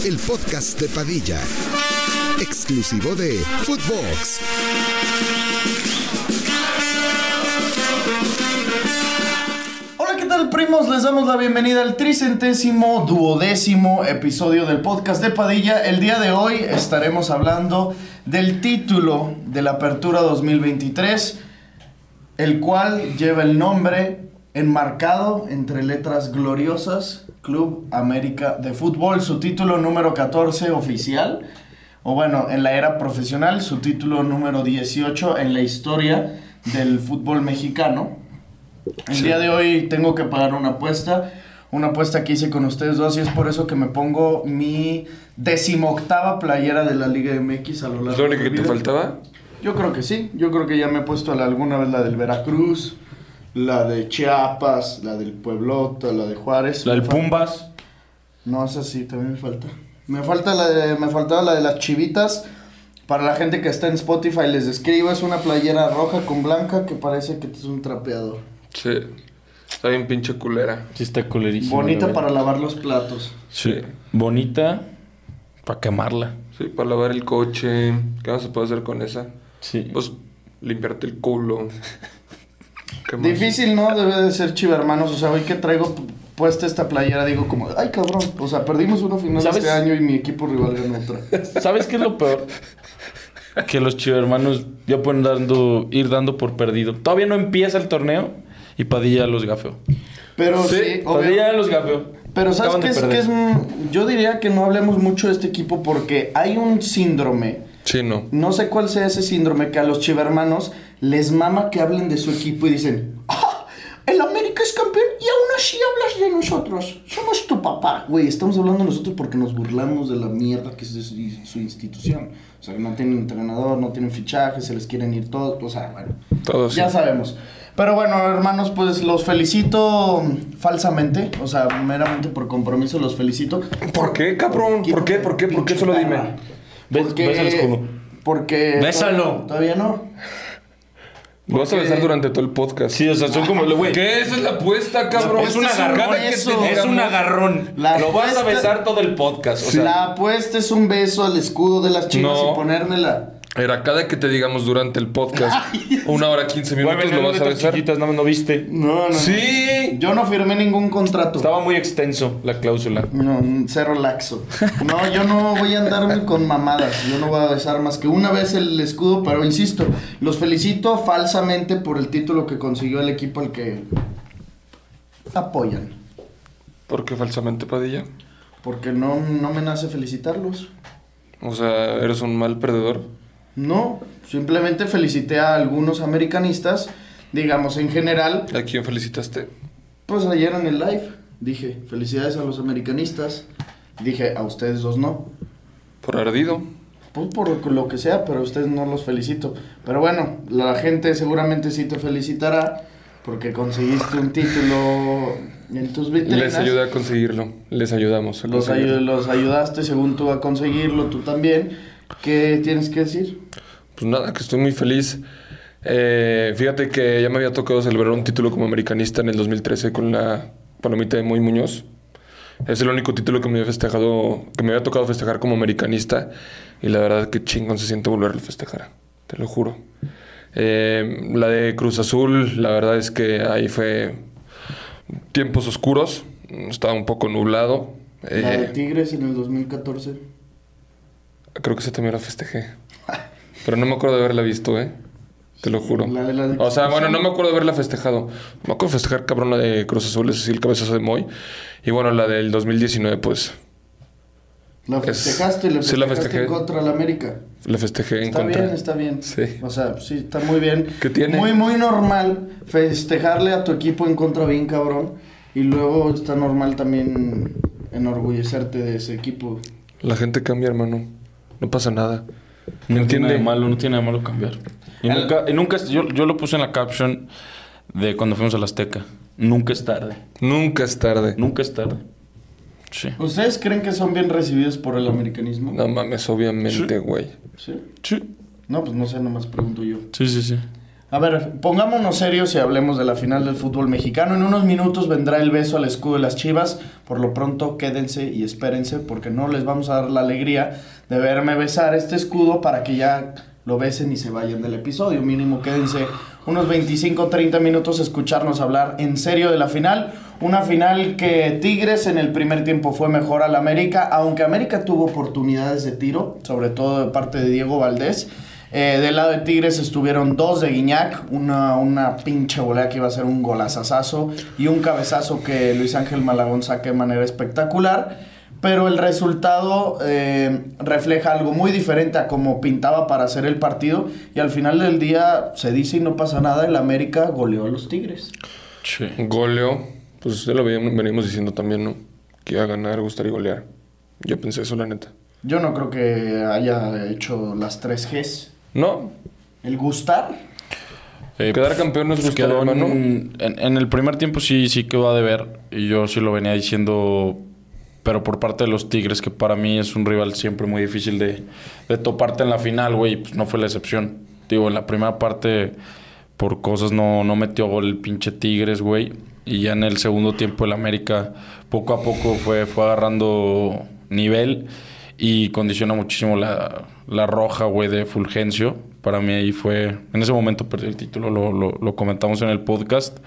El podcast de Padilla, exclusivo de Footbox. Hola, ¿qué tal primos? Les damos la bienvenida al tricentésimo, duodécimo episodio del podcast de Padilla. El día de hoy estaremos hablando del título de la Apertura 2023, el cual lleva el nombre enmarcado entre letras gloriosas, Club América de Fútbol, su título número 14 oficial, o bueno, en la era profesional, su título número 18 en la historia del fútbol mexicano. El día de hoy tengo que pagar una apuesta, una apuesta que hice con ustedes dos y es por eso que me pongo mi decimoctava playera de la Liga MX a lo largo ¿Es lo único de que te faltaba? Yo creo que sí, yo creo que ya me he puesto la- alguna vez la del Veracruz, la de Chiapas, la del Pueblota, la de Juárez. La del Pumbas. No, esa sí, también me falta. Me falta la de, me faltaba la de las chivitas. Para la gente que está en Spotify les describo, es una playera roja con blanca que parece que es un trapeador. Sí. Está bien pinche culera. Sí, está culerísimo. Bonita la para lavar los platos. Sí. Bonita para quemarla. Sí, para lavar el coche. ¿Qué más se puede hacer con esa? Sí. Pues limpiarte el culo. Difícil, ¿no? Debe de ser chivermanos. O sea, hoy que traigo pu- puesta esta playera, digo como, ay cabrón. O sea, perdimos una final ¿Sabes? este año y mi equipo rival ganó otra. ¿Sabes qué es lo peor? que los chivermanos ya pueden dando, ir dando por perdido. Todavía no empieza el torneo y Padilla los gafeó. Pero sí, Sí, Padilla los gafeó. Pero ¿sabes qué es, qué es? Yo diría que no hablemos mucho de este equipo porque hay un síndrome. Sí, no. No sé cuál sea ese síndrome que a los chivermanos les mama que hablen de su equipo y dicen, ¡Ah! El América es campeón y aún así hablas de nosotros. Somos tu papá. Güey, estamos hablando de nosotros porque nos burlamos de la mierda que es de su, su institución. O sea, que no tienen entrenador, no tienen fichajes, se les quieren ir todos. O sea, bueno. Todos. Ya sabemos. Pero bueno, hermanos, pues los felicito falsamente. O sea, meramente por compromiso los felicito. ¿Por qué, cabrón? ¿Por qué? ¿Por qué? ¿Por qué? Pinche Solo perra. dime. Bes- Porque, besa el escudo. Porque. Bésalo. Todavía, todavía no. Lo vas a besar durante todo el podcast. Sí, o sea, son como... Güey, ¿Qué? Esa es la apuesta, cabrón. Es un agarrón. Es un agarrón. La Lo vas a besar todo el podcast. O sea, la apuesta es un beso al escudo de las chivas No. y ponérmela. Era cada que te digamos durante el podcast, una hora 15 minutos, lo vas a besar. chiquitas, no, no viste. No, no. Sí. Yo no firmé ningún contrato. Estaba muy extenso la cláusula. No, cero laxo. No, yo no voy a andarme con mamadas. Yo no voy a besar más que una vez el escudo, pero insisto, los felicito falsamente por el título que consiguió el equipo al que apoyan. ¿Por qué falsamente, Padilla? Porque no, no me nace felicitarlos. O sea, eres un mal perdedor. No, simplemente felicité a algunos americanistas, digamos en general, ¿A quién felicitaste? pues ayer en el live dije, felicidades a los americanistas. Dije, a ustedes dos no. Por ardido. Pues por lo que sea, pero a ustedes no los felicito. Pero bueno, la gente seguramente sí te felicitará porque conseguiste un título en tus vitrinas. Les ayudé a conseguirlo. Les ayudamos Los, los ayudaste según tú a conseguirlo, tú también. ¿Qué tienes que decir? Pues nada, que estoy muy feliz. Eh, fíjate que ya me había tocado celebrar un título como americanista en el 2013 con la palomita de Muy Muñoz. Es el único título que me había festejado, que me había tocado festejar como americanista. Y la verdad que chingón se siente volverlo a festejar. Te lo juro. Eh, la de Cruz Azul, la verdad es que ahí fue tiempos oscuros. Estaba un poco nublado. La de Eh, Tigres en el 2014. Creo que esa también la festejé. Pero no me acuerdo de haberla visto, ¿eh? Te lo juro. La de la O sea, bueno, no me acuerdo de haberla festejado. Me acuerdo de festejar, cabrón, la de Cruz Azul, es decir, el cabezazo de Moy. Y bueno, la del 2019, pues, La Es- festejaste y le sí la festejaste festejé. contra la América. la festejé en Está contra. bien, está bien. Sí. O sea, sí, está muy bien. ¿Qué tiene? Muy, muy normal festejarle a tu equipo en contra bien cabrón. Y luego está normal también enorgullecerte de ese equipo. La gente cambia, hermano. No pasa nada. No ¿Me tiene entiende? nada de malo, no tiene nada de malo cambiar. Y El- nunca, y nunca yo, yo lo puse en la caption de cuando fuimos a la Azteca. Nunca es tarde. Nunca es tarde. Nunca es tarde. Sí. ¿Ustedes creen que son bien recibidos por el americanismo? No mames, obviamente, Sí. güey. ¿Sí? Sí. No, pues no sé, nomás pregunto yo. Sí, sí, sí. A ver, pongámonos serios y hablemos de la final del fútbol mexicano. En unos minutos vendrá el beso al escudo de las Chivas. Por lo pronto, quédense y espérense porque no les vamos a dar la alegría de verme besar este escudo para que ya lo besen y se vayan del episodio. Mínimo quédense unos 25 30 minutos escucharnos hablar en serio de la final. Una final que Tigres en el primer tiempo fue mejor al América, aunque América tuvo oportunidades de tiro, sobre todo de parte de Diego Valdés. Eh, del lado de Tigres estuvieron dos de Guiñac, una, una pinche volea que iba a ser un golazazazo y un cabezazo que Luis Ángel Malagón saque de manera espectacular. Pero el resultado eh, refleja algo muy diferente a como pintaba para hacer el partido. Y al final del día se dice y no pasa nada, el América goleó a los Tigres. Sí. Goleo, pues ya lo venimos diciendo también, ¿no? Que iba a ganar, gustar y golear. Yo pensé eso, la neta. Yo no creo que haya hecho las tres Gs. No, El gustar, Eh, quedar campeón no es gustar, quedó en, hermano. en- en el primer tiempo sí, sí quedó a deber. Y yo sí lo venía diciendo, pero por parte de los Tigres, que para mí es un rival siempre muy difícil de, de toparte en la final, güey. Pues no fue la excepción. Digo, en la primera parte, por cosas no, no metió gol el pinche Tigres, güey. Y ya en el segundo tiempo el América poco a poco fue, fue agarrando nivel y condiciona muchísimo la, la roja, güey, de Fulgencio. Para mí ahí fue... En ese momento perdí el título, lo, lo- lo comentamos en el podcast.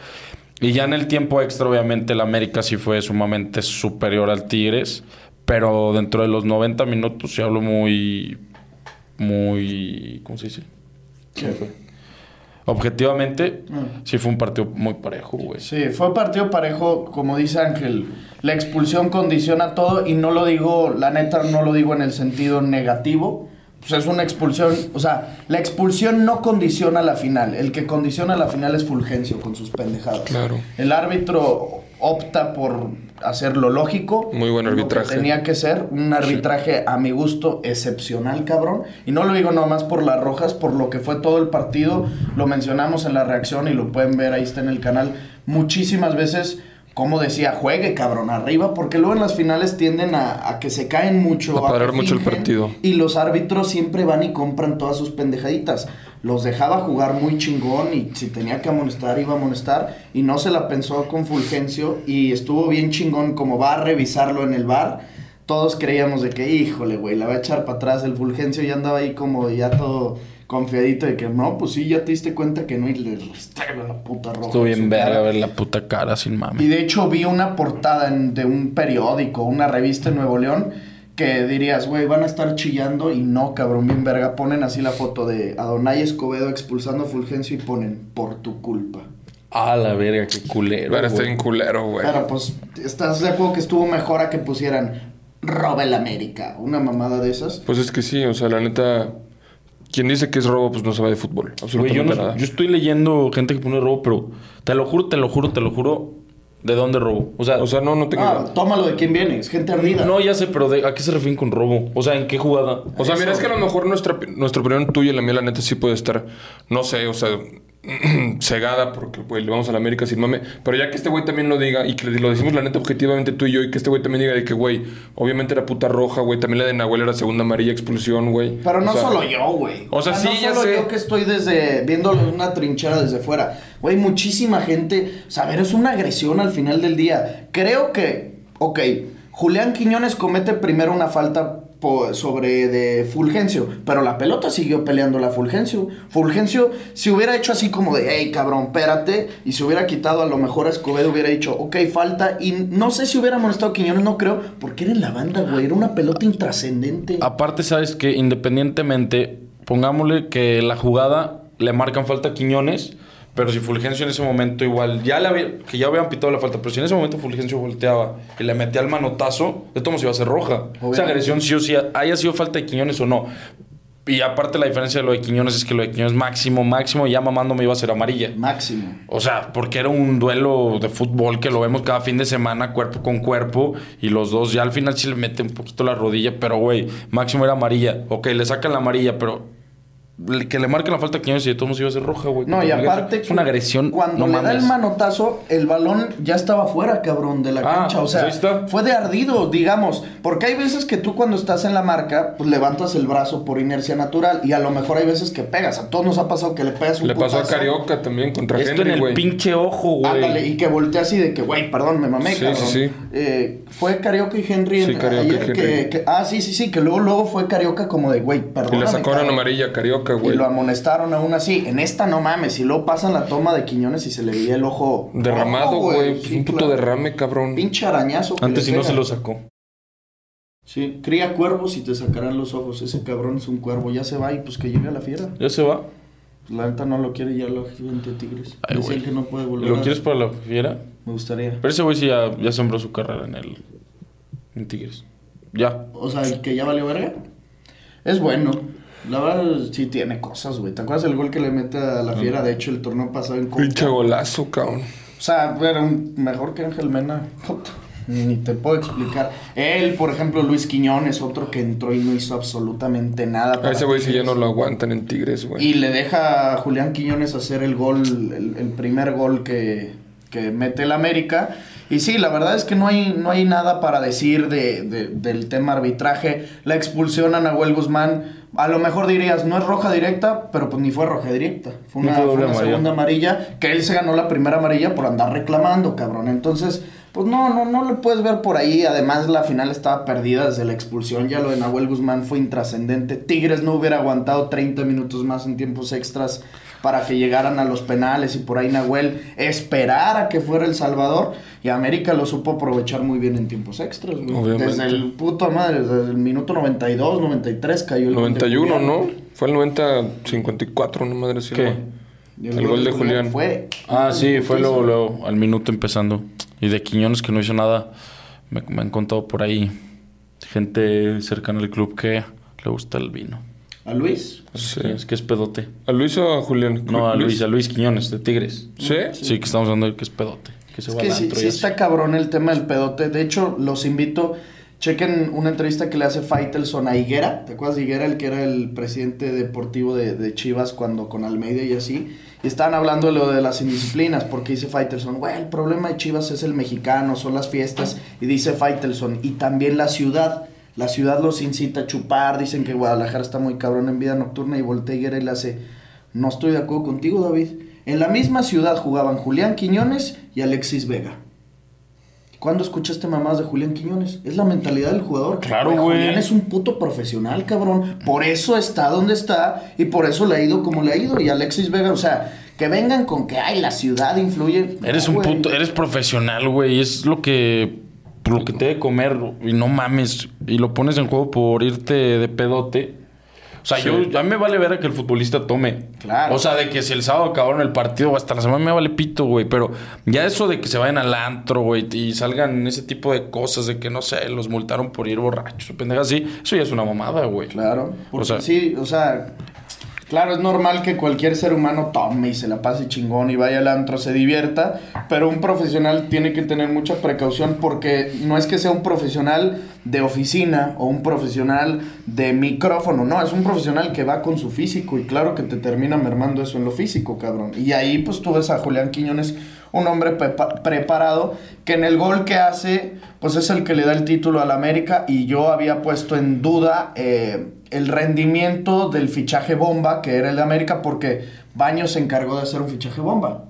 Y ya en el tiempo extra, obviamente, el América sí fue sumamente superior al Tigres. Pero dentro de los 90 minutos, si hablo muy... Muy... ¿Cómo se dice? Se me fue. Objetivamente, sí fue un partido muy parejo, güey. Sí, fue partido parejo, como dice Ángel. La expulsión condiciona todo y no lo digo, la neta no lo digo en el sentido negativo. Pues es una expulsión, o sea, la expulsión no condiciona la final. El que condiciona la final es Fulgencio con sus pendejadas. Claro. El árbitro opta por hacer lo lógico. Muy buen que arbitraje. tenía que ser un arbitraje a mi gusto excepcional, cabrón. Y no lo digo nomás por las rojas, por lo que fue todo el partido. Lo mencionamos en la reacción y lo pueden ver, ahí está en el canal. Muchísimas veces, como decía, juegue, cabrón, arriba, porque luego en las finales tienden a, a que se caen mucho. A parar que mucho el partido. Y los árbitros siempre van y compran todas sus pendejaditas. Los dejaba jugar muy chingón y si tenía que amonestar, iba a amonestar. Y no se la pensó con Fulgencio y estuvo bien chingón como va a revisarlo en el bar. Todos creíamos de que, híjole, güey, la va a echar para atrás el Fulgencio y andaba ahí como ya todo confiadito de que no, pues sí, ya te diste cuenta que no y le la puta roja. Su bien verga ver la puta cara sin Y mami. de hecho vi una portada en- de un periódico, una revista en Nuevo León, que dirías, güey, van a estar chillando y no, cabrón, bien verga. Ponen así la foto de Adonai Escobedo expulsando a Fulgencio y ponen, por tu culpa. Ah, la verga, qué culero. Pero está bien culero, güey. Pero pues, ¿estás de acuerdo que estuvo mejor a que pusieran roba el América? Una mamada de esas. Pues es que sí, o sea, la neta. Quien dice que es robo, pues no sabe de fútbol. Absolutamente yo, no- nada. yo estoy leyendo gente que pone robo, pero te lo juro, te lo juro, te lo juro. ¿De dónde robo? O sea, O sea, no, no te Ah, tómalo de quién viene, es gente ardida. no, ya sé, pero de- ¿a qué se refieren con robo? O sea, ¿en qué jugada? O sea, mira, es que a lo mejor nuestra, nuestra opinión tuya y la mía, la neta, sí puede estar, no sé, o sea, cegada porque, güey, le vamos a la América sin mame. Pero ya que este güey también lo diga y que lo decimos la neta objetivamente tú y yo y que este güey también diga de que, güey, obviamente era puta roja, güey, también la de Nahuel era segunda amarilla, expulsión, güey. Pero no O sea, solo yo, güey. o sea, sí, no ya solo sé. yo que estoy desde viéndolo en una trinchera desde fuera. Güey, muchísima gente. O sea, a ver, es una agresión al final del día. Creo que, ok, Julián Quiñones comete primero una falta sobre de Fulgencio, pero la pelota siguió peleando la Fulgencio. Fulgencio, si hubiera hecho así como de, hey, cabrón, espérate, y se hubiera quitado a lo mejor Escobedo, hubiera dicho, ok, falta, y no sé si hubiera molestado a Quiñones, no creo, porque era en la banda, güey, era una pelota intrascendente. Aparte, sabes que independientemente, pongámosle que la jugada le marcan falta a Quiñones, pero si Fulgencio en ese momento igual, ya le había, que ya habían pitado la falta, pero si en ese momento Fulgencio volteaba y le metía el manotazo, esto no se iba a hacer roja. Esa agresión sí o sí, haya sido falta de Quiñones o no. Y aparte la diferencia de lo de Quiñones es que lo de Quiñones máximo, máximo, ya mamándome iba a ser amarilla. Máximo. O sea, porque era un duelo de fútbol que lo vemos cada fin de semana, cuerpo con cuerpo, y los dos ya al final sí le mete un poquito la rodilla, pero güey, máximo era amarilla. Ok, le sacan la amarilla, pero que le marquen la falta a Quiñones y de todos modos iba a ser roja, güey. No, y aparte. Es una agresión. Cuando no le da el manotazo, el balón ya estaba fuera, cabrón, de la Ah, cancha. O pues sea, fue de ardido, digamos. Porque hay veces que tú cuando estás en la marca, pues levantas el brazo por inercia natural. Y a lo mejor hay veces que pegas. A todos nos ha pasado que le pegas un Le pasó a. Carioca también contra Esto en Henry, el güey. pinche ojo, güey. Ándale, y que voltea así de que, güey, perdón, me mamé, Sí, cabrón. sí, sí. Eh, fue Carioca y Henry en- Sí, Carioca y ayer Henry. que, que- Ah, sí, sí, sí, que luego, luego fue Carioca como de, güey, perdón. Y le sacó una amarilla Carioca, Y güey. lo amonestaron aún así. En esta no mames. Y luego pasan la toma de Quiñones y se le veía el ojo. Derramado, güey. Sí, un puto claro. derrame, cabrón. Pinche arañazo. Antes si no se lo sacó. Sí, cría cuervos y te sacarán los ojos. Ese cabrón es un cuervo. Ya se va y pues que llegue a la fiera. Ya se va. Pues, la neta no lo quiere ya la gente de Tigres. Ay, Dicen güey. que no puede volver. ¿Lo a- quieres para la fiera? Me gustaría. Pero ese güey sí ya, ya sembró su carrera en el. En Tigres. Ya. O sea, el que ya valió verga. Es bueno. La verdad sí tiene cosas, güey. ¿Te acuerdas el gol que le mete a la fiera? De hecho, el torneo pasado en Copa. Pinche golazo, cabrón. O sea, era un- mejor que Ángel Mena. Puta, Ni te puedo explicar. Él, por ejemplo, Luis Quiñones, otro que entró y no hizo absolutamente nada. A ese güey sí ya no lo aguantan en Tigres, güey. Y le deja a Julián Quiñones hacer el gol, el, el primer gol que, que mete el América. Y sí, la verdad es que no hay, no hay nada para decir de, de- del tema arbitraje. La expulsión a Nahuel Guzmán, a lo mejor dirías, no es roja directa, pero pues ni fue roja directa. Fue una, fue fue doble una amarilla. segunda amarilla, que él se ganó la primera amarilla por andar reclamando, cabrón. Entonces, pues no, no, no le puedes ver por ahí. Además, la final estaba perdida desde la expulsión. Ya lo de Nahuel Guzmán fue intrascendente. Tigres no hubiera aguantado 30 minutos más en tiempos extras para que llegaran a los penales y por ahí Nahuel esperara que fuera El Salvador. Y América lo supo aprovechar muy bien en tiempos extras, güey. Desde el puto madre, desde el minuto 92, 93 cayó el gol de 91, Julián. ¿no? Fue el 90, 54, no madre sí, ¿Qué? El gol de Julián. Fue. Ah, sí, fue luego, luego, al minuto empezando. Y de Quiñones que no hizo nada. Me, me han contado por ahí gente cercana al club que le gusta el vino. ¿A Luis? Sí. Es que es pedote. ¿A Luis o a Julián? No, a Luis, a Luis Quiñones, de Tigres. ¿Sí? Sí, que estamos hablando de que es pedote. Que se Es va que sí, sí está cabrón el tema del pedote. De hecho, los invito. Chequen una entrevista que le hace Faitelson a Higuera. ¿Te acuerdas de Higuera, el que era el presidente deportivo de, de Chivas cuando con Almeida y así? Y estaban hablando de lo de las indisciplinas, porque dice Faitelson, güey, el problema de Chivas es el mexicano, son las fiestas. Y dice Faitelson, y también la ciudad. La ciudad los incita a chupar, dicen que Guadalajara está muy cabrón en vida nocturna y y le hace, no estoy de acuerdo contigo, David. En la misma ciudad jugaban Julián Quiñones y Alexis Vega. ¿Cuándo escuchaste mamás de Julián Quiñones? Es la mentalidad del jugador. Claro, güey. Julián es un puto profesional, cabrón. Por eso está donde está y por eso le ha ido como le ha ido. Y Alexis Vega, o sea, que vengan con que, ay, la ciudad influye. Eres No, un puto, eres profesional, güey. Es lo que, lo que te debe comer. Y no mames. Y lo pones en juego por irte de pedote. O sea, Sí. yo, a mí me vale ver a que el futbolista tome. Claro. O sea, de que si el sábado acabaron el partido o hasta la semana me vale pito, güey. Pero ya eso de que se vayan al antro, güey, y salgan ese tipo de cosas, de que no sé, los multaron por ir borrachos o pendejas así, eso ya es una mamada, güey. Claro. Porque O sea- sí, o sea, claro, es normal que cualquier ser humano tome y se la pase chingón y vaya al antro, se divierta, pero un profesional tiene que tener mucha precaución porque no es que sea un profesional de oficina o un profesional de micrófono, no, es un profesional que va con su físico y claro que te termina mermando eso en lo físico, cabrón. Y ahí pues tú ves a Julián Quiñones, un hombre prepa- preparado que en el gol que hace pues es el que le da el título al América y yo había puesto en duda eh, el rendimiento del fichaje bomba que era el de América porque Baños se encargó de hacer un fichaje bomba.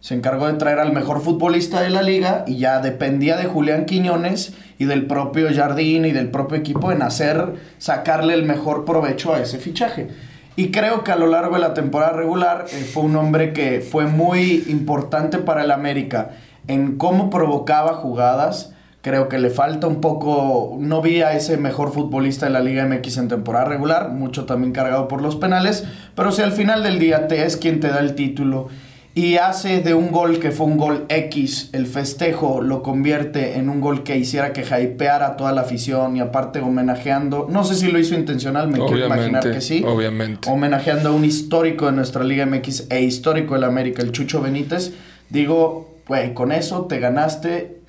Se encargó de traer al mejor futbolista de la liga y ya dependía de Julián Quiñones y del propio Jardín y del propio equipo en hacer, sacarle el mejor provecho a ese fichaje. Y creo que a lo largo de la temporada regular eh, fue un hombre que fue muy importante para el América en cómo provocaba jugadas. Creo que le falta un poco, no vi a ese mejor futbolista de la Liga MX en temporada regular, mucho también cargado por los penales, pero si al final del día te es quien te da el título y hace de un gol que fue un gol X, el festejo lo convierte en un gol que hiciera que hypeara a toda la afición y aparte homenajeando, no sé si lo hizo intencional, me quiero imaginar que sí, obviamente. homenajeando a un histórico de nuestra Liga MX e histórico de la América, el Chucho Benítez, digo, güey, con eso te ganaste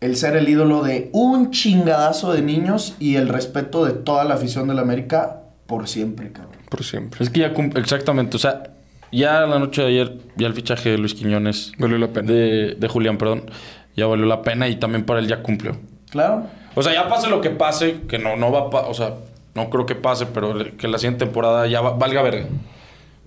el ser el ídolo de un chingadazo de niños y el respeto de toda la afición de la América por siempre, cabrón. Por siempre. Es que ya exactamente, o sea, ya la noche de ayer, ya el fichaje de Luis Quiñones, Valió la pena. de, de Julián, perdón, ya valió la pena y también para él ya cumplió. Claro. O sea, ya pase lo que pase, que no, no va a pa- o sea, no creo que pase, pero que la siguiente temporada ya va- valga verga.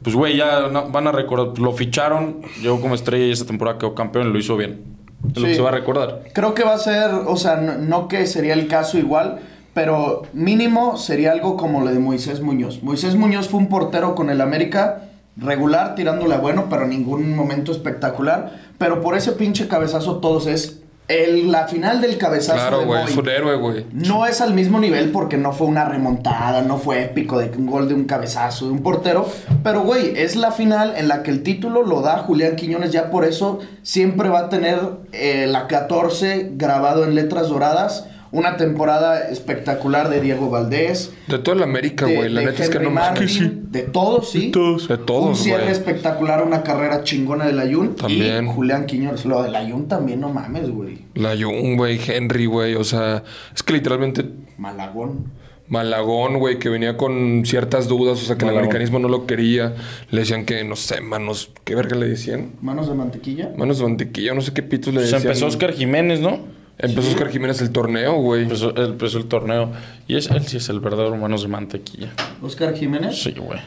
Pues, güey, ya no- van a recordar, lo ficharon, llegó como estrella y esta temporada quedó campeón y lo hizo bien. Es lo Sí. que se va a recordar. Creo que va a ser, o sea, no, no que sería el caso igual, pero mínimo sería algo como lo de Moisés Muñoz. Moisés Muñoz fue un portero con el América regular, tirándole a bueno, pero en ningún momento espectacular. Pero por ese pinche cabezazo todos es el, la final del cabezazo Claro, de güey. Es un héroe, güey. No es al mismo nivel porque no fue una remontada, no fue épico de un gol de un cabezazo de un portero. Pero, güey, es la final en la que el título lo da Julián Quiñones. Ya por eso siempre va a tener eh, la 14 grabado en letras doradas. Una temporada espectacular de Diego Valdés. De toda la América, De, güey. La de neta es que no mames. Martin, de todos, sí. De todos. De todos, Un cierre güey. espectacular, una carrera chingona del Ayun. También. Y Julián Quiñones. Lo del Ayun también, no mames, güey. La Jung, güey. Henry, güey. O sea, es que literalmente Malagón. Malagón, güey, que venía con ciertas dudas, o sea, que el americanismo no lo quería. Le decían que, no sé, manos, ¿qué verga le decían? Manos de mantequilla. Manos de mantequilla, no sé qué pitos le Se decían. empezó Oscar Jiménez, ¿no? Empezó Oscar Jiménez el torneo, güey. Empezó, él empezó el torneo. Y es, él sí es el verdadero manos de mantequilla. Oscar Jiménez. Sí, güey.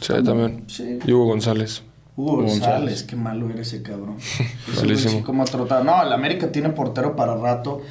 Sí, también. Sí. Y Hugo González. Hugo González. González, qué malo era ese cabrón. Malísimo. como ha trotado. No, el América tiene portero para rato.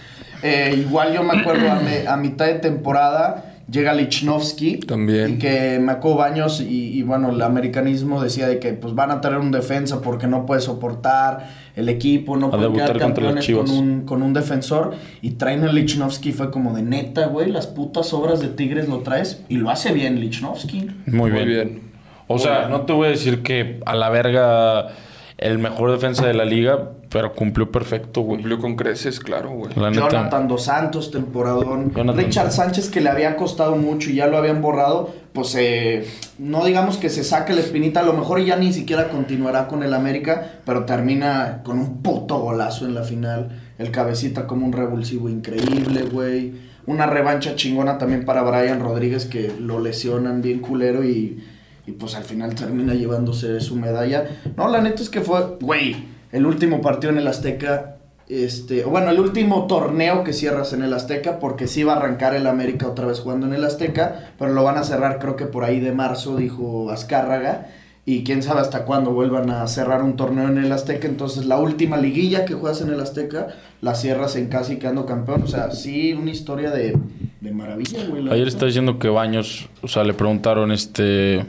Eh, igual yo me acuerdo a, me- a mitad de temporada llega Lichnowsky. También. Y que Maco Baños y, y, bueno, el americanismo decía de que pues van a tener un defensa porque no puede soportar el equipo, no A debutar quedar contra los campeones con un, con un defensor. Y traen a Lichnowsky, fue como de neta, güey, las putas obras de Tigres lo traes. Y lo hace bien Lichnowsky. Muy Muy bien. bien. O sea, no te voy a decir que a la verga el mejor defensa de la liga, pero cumplió perfecto, güey. Cumplió con creces, claro, güey. La neta. Jonathan Dos Santos, temporadón. Jonathan. Richard Sánchez, que le había costado mucho y ya lo habían borrado, pues eh, no digamos que se saque la espinita, a lo mejor ya ni siquiera continuará con el América, pero termina con un puto golazo en la final. El cabecita como un revulsivo increíble, güey. Una revancha chingona también para Brian Rodríguez, que lo lesionan bien culero y, y pues al final termina llevándose su medalla. No, la neta es que fue, güey, el último partido en el Azteca este, bueno, el último torneo que cierras en el Azteca, porque sí va a arrancar el América otra vez jugando en el Azteca, pero lo van a cerrar creo que por ahí de marzo, dijo Azcárraga, y quién sabe hasta cuándo vuelvan a cerrar un torneo en el Azteca, entonces la última liguilla que juegas en el Azteca, la cierras en casa y quedando campeón, o sea, sí, una historia de, de maravilla, güey. Ayer está diciendo que Baños, o sea, le preguntaron, este,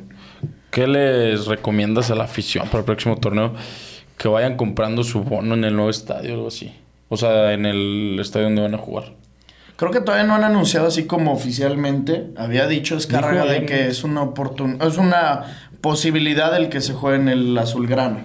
¿qué les recomiendas a la afición para el próximo torneo? Que vayan comprando su bono en el nuevo estadio o algo así. O sea, en el estadio donde van a jugar. Creo que todavía no han anunciado así como oficialmente. Había dicho Dijo de que es una oportunidad, es una posibilidad el que se juegue en el azulgrana,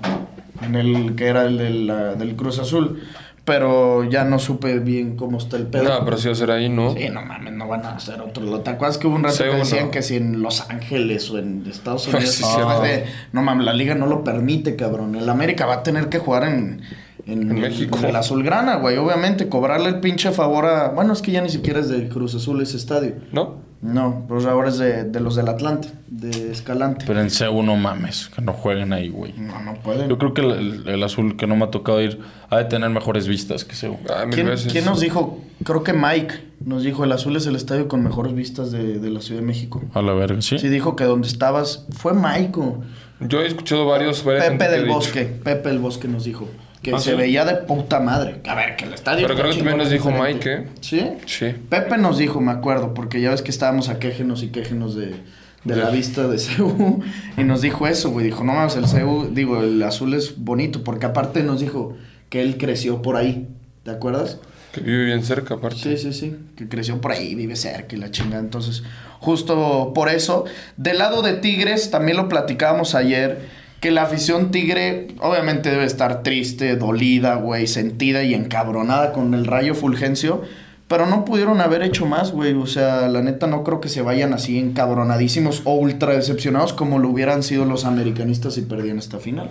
en el que era el la- del Cruz Azul, pero ya no supe bien cómo está el pedo. No, pero sí va a ser ahí, ¿no? Sí, no mames, no van a hacer otro. ¿Te acuerdas que hubo un rato Sí, que decían que si en Los Ángeles o en Estados Unidos? Sí, cierto. de- no mames, la liga no lo permite, cabrón. El América va a tener que jugar en, en, En México. en el Azulgrana, güey. Obviamente, cobrarle el pinche favor a. Bueno, es que ya ni siquiera es del Cruz Azul ese estadio. ¿No? No, pues ahora es de, de los del Atlante, de Escalante. Pero en CU no mames, que no jueguen ahí, güey. No, no pueden. Yo creo que el, el- el azul que no me ha tocado ir ha de tener mejores vistas que CU. Ah, mil ¿Quién, quién nos dijo? Creo que Mike nos dijo: el azul es el estadio con mejores vistas de, de la Ciudad de México. A la verga, ¿sí? Sí, dijo que donde estabas fue Mike. o- Yo he escuchado varios. Pepe del dicho. Bosque. Pepe del Bosque nos dijo que Ah, se ¿sí? veía de puta madre. A ver, que el estadio. Pero creo que también nos dijo. Mike, ¿eh? ¿Sí? Sí. Pepe nos dijo, me acuerdo, porque ya ves que estábamos a quejenos y quejenos de, de la vista de CEU. Y nos dijo eso, güey. Dijo, no mames, el CEU, digo, el azul es bonito, porque aparte nos dijo que él creció por ahí. ¿Te acuerdas? Que vive bien cerca, aparte. Sí, sí, sí. Que creció por ahí, vive cerca y la chingada. Entonces, justo por eso. Del lado de Tigres, también lo platicábamos ayer. Que la afición tigre obviamente debe estar triste, dolida, güey, sentida y encabronada con el rayo Fulgencio. Pero no pudieron haber hecho más, güey. O sea, la neta no creo que se vayan así encabronadísimos o ultra decepcionados como lo hubieran sido los americanistas si perdían esta final.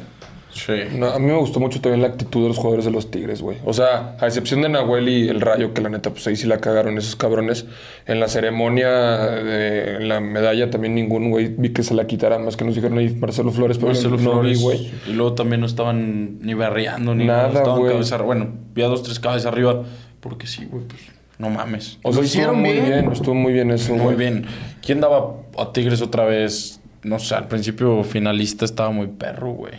Sí. No, a mí me gustó mucho también la actitud de los jugadores de los Tigres, güey. O sea, a excepción de Nahuel y el Rayo, que la neta, pues ahí sí la cagaron esos cabrones. En la ceremonia de en la medalla también ningún güey vi que se la quitara, más que nos dijeron ahí Marcelo Flores, pero Marcelo no vi, Flores. güey. Y luego también no estaban ni berreando ni Nada, nada. Estaban güey. cabeza Bueno, vi a dos, tres cabezas arriba. Porque sí, güey, pues no mames. O sea, Lo estuvo hicieron muy bien. bien. estuvo muy bien eso, Muy güey. bien. ¿Quién daba a Tigres otra vez? No sé, al principio finalista estaba muy perro, güey.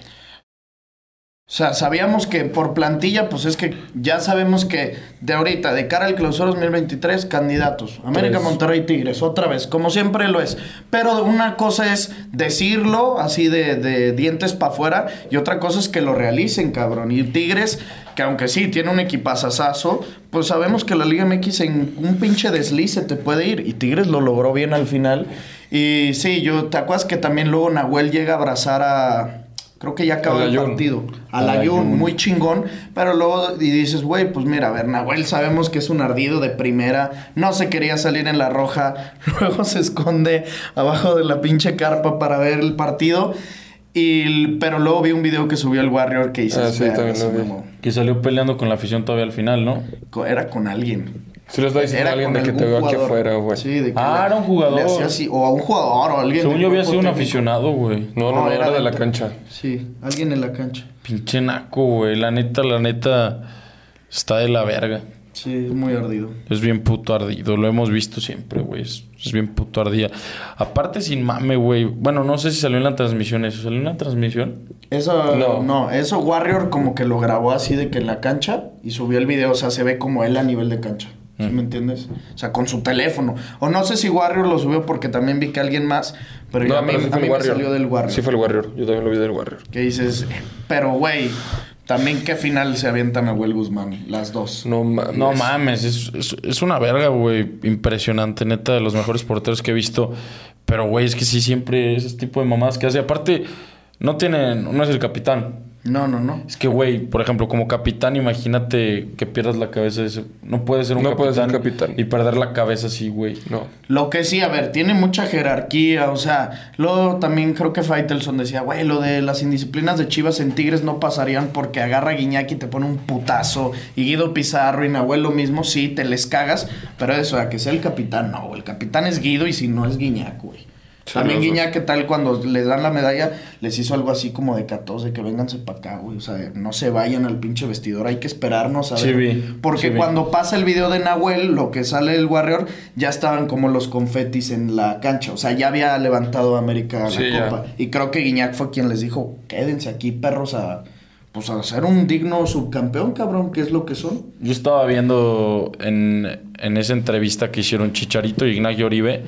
O sea, sabíamos que por plantilla, pues es que ya sabemos que de ahorita, de cara al clausura 2023, candidatos. América, Tres. Monterrey, Tigres, otra vez, como siempre lo es. Pero una cosa es decirlo así de, de dientes para afuera y otra cosa es que lo realicen, cabrón. Y Tigres, que aunque sí tiene un equipazazazo, pues sabemos que la Liga MX en un pinche desliz se te puede ir. Y Tigres lo logró bien al final. Y sí, yo, ¿te acuerdas que también luego Nahuel llega a abrazar a... Creo que ya acabó el partido. Al Ayun, muy chingón. Pero luego y dices, güey, pues mira, a ver, Nahuel sabemos que es un ardido de primera. No se quería salir en la roja. Luego se esconde abajo de la pinche carpa para ver el partido. Y, pero luego vi un video que subió el Warrior que dices, Ah, sí, "Verga, también se lo vi". mamó". Que salió peleando con la afición todavía al final, ¿no? Era con alguien. Si les da diciendo a alguien de que te veo aquí afuera, güey. Sí, de que Ah, le- era un jugador. le hacía así, o a un jugador o a alguien. Según del yo había cuerpo sido un técnico. aficionado, güey. No, no, no, era de la cancha. Sí, alguien en la cancha. Pinche naco, güey. La neta, la neta, está de la verga. Sí, es muy ardido. Es bien puto ardido. Lo hemos visto siempre, güey. Es, es bien puto ardida. Aparte, sin mame, güey. Bueno, no sé si salió en la transmisión eso. ¿Salió en la transmisión? Eso no. No. eso Warrior como que lo grabó así de que en la cancha y subió el video, o sea, se ve como él a nivel de cancha. ¿Sí me entiendes? O sea, con su teléfono. O no sé si Warrior lo subió porque también vi que alguien más, pero yo a mí, pero sí a mí me salió del Warrior. Sí fue el Warrior. Yo también lo vi del Warrior. Que dices, pero güey, también qué final se avienta Nahuel Guzmán, las dos. No mames. No mames. Es, es, es una verga, güey. Impresionante. Neta, de los mejores porteros que he visto. Pero, güey, es que sí, siempre ese tipo de mamadas que hace. Aparte, no tiene... No es el capitán. No, no, no. Es que, güey, por ejemplo, como capitán, imagínate que pierdas la cabeza. de ese- No puede ser un No capitán, puede ser capitán. Y perder la cabeza así, güey. No. Lo que sí, a ver, tiene mucha jerarquía, o sea, luego también creo que Faitelson decía, güey, lo de las indisciplinas de Chivas en Tigres no pasarían porque agarra a Guiñac y te pone un putazo, y Guido Pizarro y Nahuel lo mismo, sí, te les cagas, pero eso, a que sea el capitán, no, güey, el capitán es Guido y si no es Guiñac, güey. También. Guiñac, ¿qué tal cuando les dan la medalla? Les hizo algo así como de 14, que vénganse para acá, güey. O sea, no se vayan al pinche vestidor, hay que esperarnos a Sí ver. Porque sí vi. cuando pasa el video de Nahuel, lo que sale el Warrior, ya estaban como los confetis en la cancha. O sea, ya había levantado América Sí, la ya. copa. Y creo que Guiñac fue quien les dijo, quédense aquí, perros, a, pues a ser un digno subcampeón, cabrón, que es lo que son. Yo estaba viendo en, en esa entrevista que hicieron Chicharito y Ignacio Oribe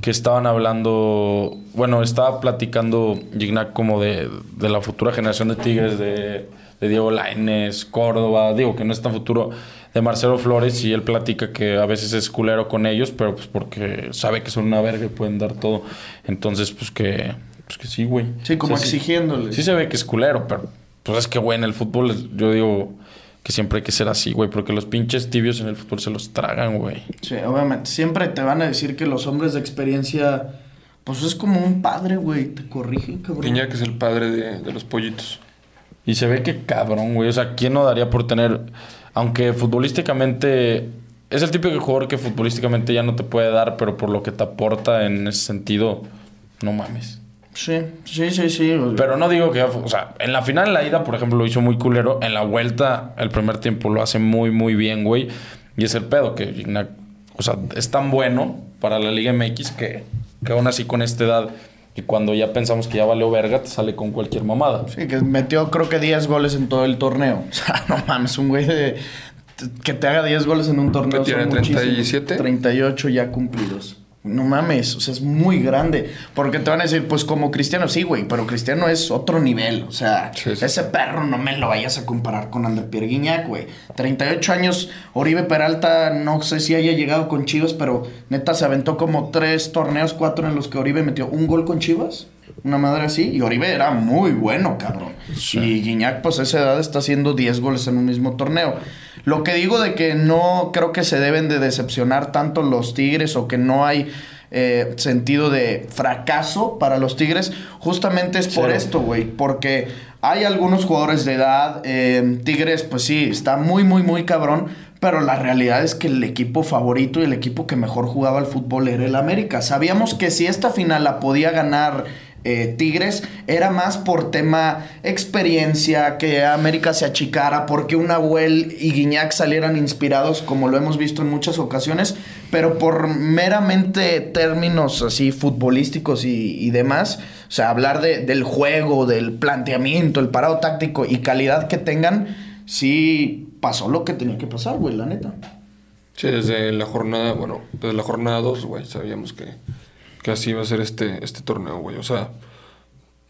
que estaban hablando, bueno, estaba platicando Gignac como de, de la futura generación de Tigres, de, de Diego Lainez, Córdoba, digo que no es tan futuro, de Marcelo Flores, y él platica que a veces es culero con ellos, pero pues porque sabe que son una verga y pueden dar todo. Entonces, pues que, pues que sí, güey. Sí, como O sea, sí- exigiéndoles. Sí se ve que es culero, pero pues es que, güey, en el fútbol yo digo que siempre hay que ser así, güey, porque los pinches tibios en el fútbol se los tragan, güey. Sí, obviamente. Siempre te van a decir que los hombres de experiencia, pues es como un padre, güey. Te corrigen, cabrón. Guiñac es el padre de, de los pollitos. Y se ve que cabrón, güey. O sea, ¿quién no daría por tener, aunque futbolísticamente es el típico jugador que futbolísticamente ya no te puede dar, pero por lo que te aporta en ese sentido, no mames. Sí, sí, sí, sí. Pero no digo que, o sea, en la final, en la ida, por ejemplo, lo hizo muy culero. En la vuelta, el primer tiempo lo hace muy, muy bien, güey. Y es el pedo que, Gignac, o sea, es tan bueno para la Liga MX que, que aún así con esta edad y cuando ya pensamos que ya valió verga, te sale con cualquier mamada. Sí, que metió creo que 10 goles en todo el torneo. O sea, no mames, un güey de... Que te haga 10 goles en un torneo. ¿Qué tiene, son muchísimos. 37? 38 ya cumplidos. No mames, o sea, es muy grande. Porque te van a decir, pues como Cristiano, sí, güey, pero Cristiano es otro nivel. O sea, Sí, sí. ese perro no me lo vayas a comparar con André Pierre Guignac, güey. 38 años, Oribe Peralta, no sé si haya llegado con Chivas, pero neta se aventó como tres torneos, cuatro en los que Oribe metió un gol con Chivas. Una madre así. Y Oribe era muy bueno, cabrón. Y Guiñac, pues a esa edad está haciendo 10 goles en un mismo torneo. Lo que digo de que no creo que se deben de decepcionar tanto los Tigres o que no hay eh, sentido de fracaso para los Tigres, justamente es por esto, güey. Porque hay algunos jugadores de edad. eh, Tigres, pues sí, está muy, muy, muy cabrón. Pero la realidad es que el equipo favorito y el equipo que mejor jugaba al fútbol era el América. Sabíamos que si esta final la podía ganar eh, Tigres, era más por tema experiencia, que América se achicara, porque un Nahuel y Guiñac salieran inspirados, como lo hemos visto en muchas ocasiones, pero por meramente términos así futbolísticos y, demás, o sea, hablar de- del juego, del planteamiento, el parado táctico y calidad que tengan, sí pasó lo que tenía que pasar, güey, la neta. Sí, desde la jornada, bueno, desde la jornada 2, güey, sabíamos que, que así iba a ser este, este torneo, güey. O sea,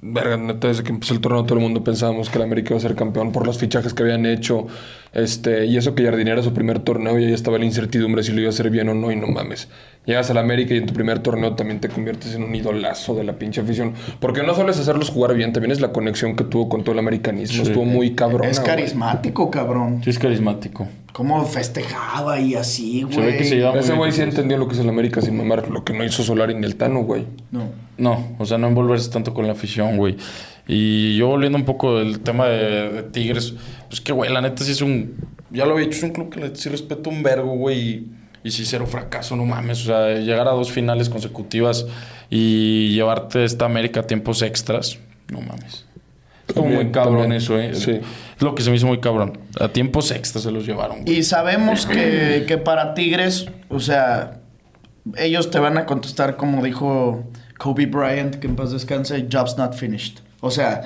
verga, neta, desde que empezó el torneo todo el mundo pensábamos que el América iba a ser campeón por los fichajes que habían hecho. Este, y eso que Jardín era su primer torneo y ahí estaba la incertidumbre si lo iba a hacer bien o no, y no mames. Llegas al América y en tu primer torneo también te conviertes en un idolazo de la pinche afición. Porque no solo es hacerlos jugar bien, también es la conexión que tuvo con todo el americanismo. Estuvo muy cabrón. es carismático, cabrón. Sí, es carismático. Cómo festejaba y así, güey. Se ve que se lleva muy Ese güey sí entendió lo que es el América sin mamar, lo que no hizo Solari ni el Tano, güey. No. No, o sea, no envolverse tanto con la afición, güey. Y yo volviendo un poco del tema de, de Tigres, pues que, güey, la neta sí es un... Ya lo había dicho, es un club que le sí respeto un vergo, güey. Y, y sí, cero fracaso, no mames. O sea, llegar a dos finales consecutivas y llevarte esta América a tiempos extras, no mames. Es como También, muy cabrón también. eso, ¿eh? Sí. Es lo que se me hizo muy cabrón. A tiempos extras se los llevaron, güey. Y sabemos que, que para Tigres, o sea, ellos te van a contestar como dijo Kobe Bryant, que en paz descanse, job's not finished. O sea,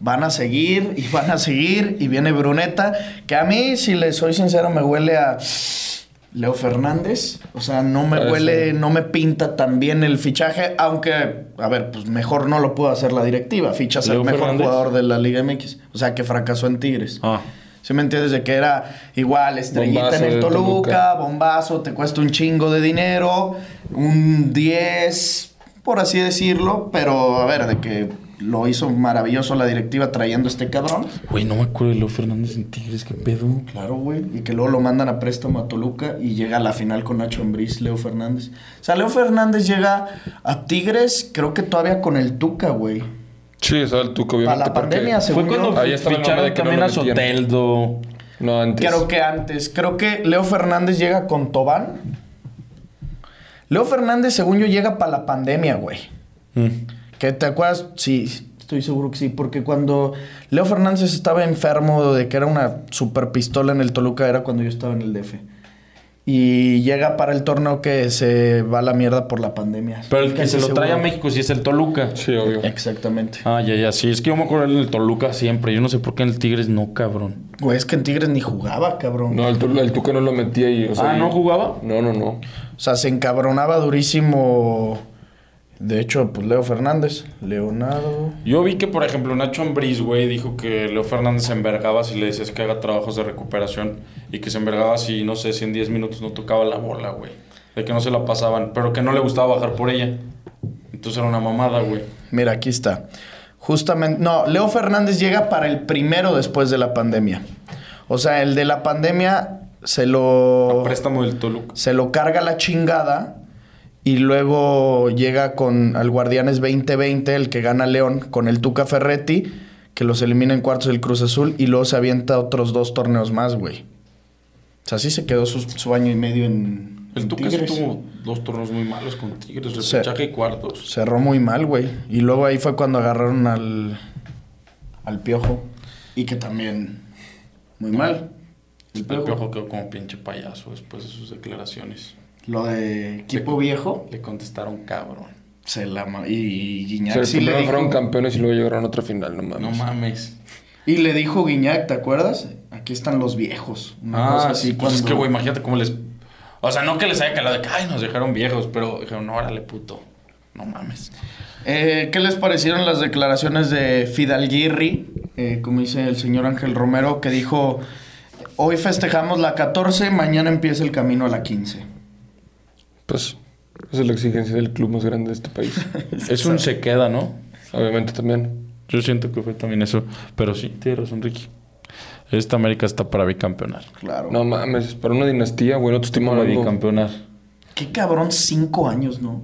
van a seguir y van a seguir y viene Bruneta, que a mí, si le soy sincero, me huele a Leo Fernández. O sea, no me huele, no me pinta tan bien el fichaje, aunque, a ver, pues mejor no lo pudo hacer la directiva. Fichas al ¿Leo mejor Fernández? jugador de la Liga MX. O sea, que fracasó en Tigres. Ah. ¿Sí me entiendes? De que era igual, estrellita Bombazo en el Toluca. bombazo, te cuesta un chingo de dinero, un 10, por así decirlo, pero a ver, de que lo hizo maravilloso la directiva trayendo este cabrón. Güey, no me acuerdo de Leo Fernández en Tigres, qué pedo. Claro, güey. Y que luego lo mandan a préstamo a Toluca y llega a la final con Nacho Ambriz, Leo Fernández. O sea, Leo Fernández llega a Tigres, creo que todavía con el Tuca, güey. Sí, estaba el Tuca, Para obviamente. la pandemia, según Fue cuando yo. Ahí estaba el mame ficharon de que no también a metían. Soteldo. No, antes. Creo que antes. Creo que Leo Fernández llega con Tobán. Leo Fernández, según yo, llega para la pandemia, güey. Mm. ¿Que te acuerdas? Sí, estoy seguro que sí. Porque cuando Leo Fernández estaba enfermo de que era una super pistola en el Toluca, era cuando yo estaba en el DF. Y llega para el torneo que se va a la mierda por la pandemia. Pero el que Casi se lo trae a. México sí es el Toluca. Sí, obvio. Exactamente. Ah, ya, ya, sí. Es que yo me acuerdo en el Toluca siempre. Yo no sé por qué en el Tigres no, cabrón. Güey, es que en Tigres ni jugaba, cabrón. No, el, Tu- el Tuca no lo metía y. O sea, Ah, y- ¿no jugaba? No, no, no. O sea, se encabronaba durísimo. De hecho, pues Leo Fernández. Leonardo. Yo vi que, por ejemplo, Nacho Ambriz, güey, dijo que Leo Fernández se envergaba si le decías que haga trabajos de recuperación y que se envergaba si, no sé, si en 10 minutos no tocaba la bola, güey. De que no se la pasaban, pero que no le gustaba bajar por ella. Entonces era una mamada, güey. Mira, aquí está. Justamente, no, Leo Fernández llega para el primero después de la pandemia. O sea, el de la pandemia se lo A préstamo del Toluca. se lo carga la chingada y luego llega con al Guardianes 2020, el que gana León, con el Tuca Ferretti, que los elimina en cuartos del Cruz Azul y luego se avienta otros dos torneos más, güey. O sea, así se quedó su, su año y medio en, El en Tuca sí Tigres. tuvo dos torneos muy malos con Tigres, Sí. repechaje y cuartos. Cerró muy mal, güey. Y luego ahí fue cuando agarraron al, al Piojo. Y que también muy mal. El El. Piojo quedó como pinche payaso después de sus declaraciones. Lo de equipo viejo. Le contestaron cabrón. Se la y, y O Guiñac sea, sí le primero dijo. fueron campeones y luego llegaron a otra final, no mames. No mames. Y le dijo Guiñac, ¿te acuerdas? Aquí están los viejos. Una cosa Ah, así sí, pues es cuando- que, güey, imagínate cómo les... O sea, no que les haya calado de que, ay, nos dejaron viejos, pero dijeron, no, órale, puto. No mames. Eh, ¿Qué les parecieron las declaraciones de Fidalguirri? Eh, como dice el señor Ángel Romero, que dijo: Hoy festejamos la 14, mañana empieza el camino a la 15. Pues, esa es la exigencia del club más grande de este país. Es un se queda, ¿no? Obviamente también. Yo siento que fue también eso. Pero sí, tienes razón, Ricky. Esta América está para bicampeonar. Claro. No mames, para una dinastía, güey, no te estoy Para bicampeonar. Qué cabrón, cinco años, ¿no?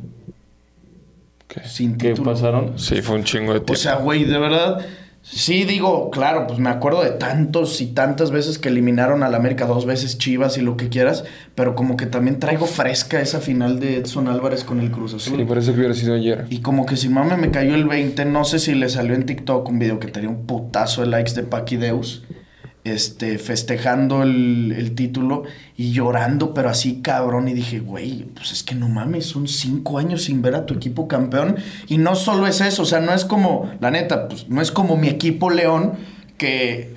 ¿Qué? sin ¿Qué título. pasaron? Sí, fue un chingo de tiempo. O sea, güey, de verdad. Sí, digo, claro, pues me acuerdo de tantos y tantas veces que eliminaron al América dos veces Chivas y lo que quieras, pero como que también traigo fresca esa final de Edson Álvarez con el Cruz Azul. sí, parece que hubiera sido ayer. Y como que si mame me cayó el 20, no sé si le salió en TikTok un video que tenía un putazo de likes de Paquideus, este, festejando el, el título y llorando, pero así cabrón. Y dije, güey, pues es que no mames, son cinco años sin ver a tu equipo campeón. Y no solo es eso, o sea, no es como, la neta, pues no es como mi equipo León, que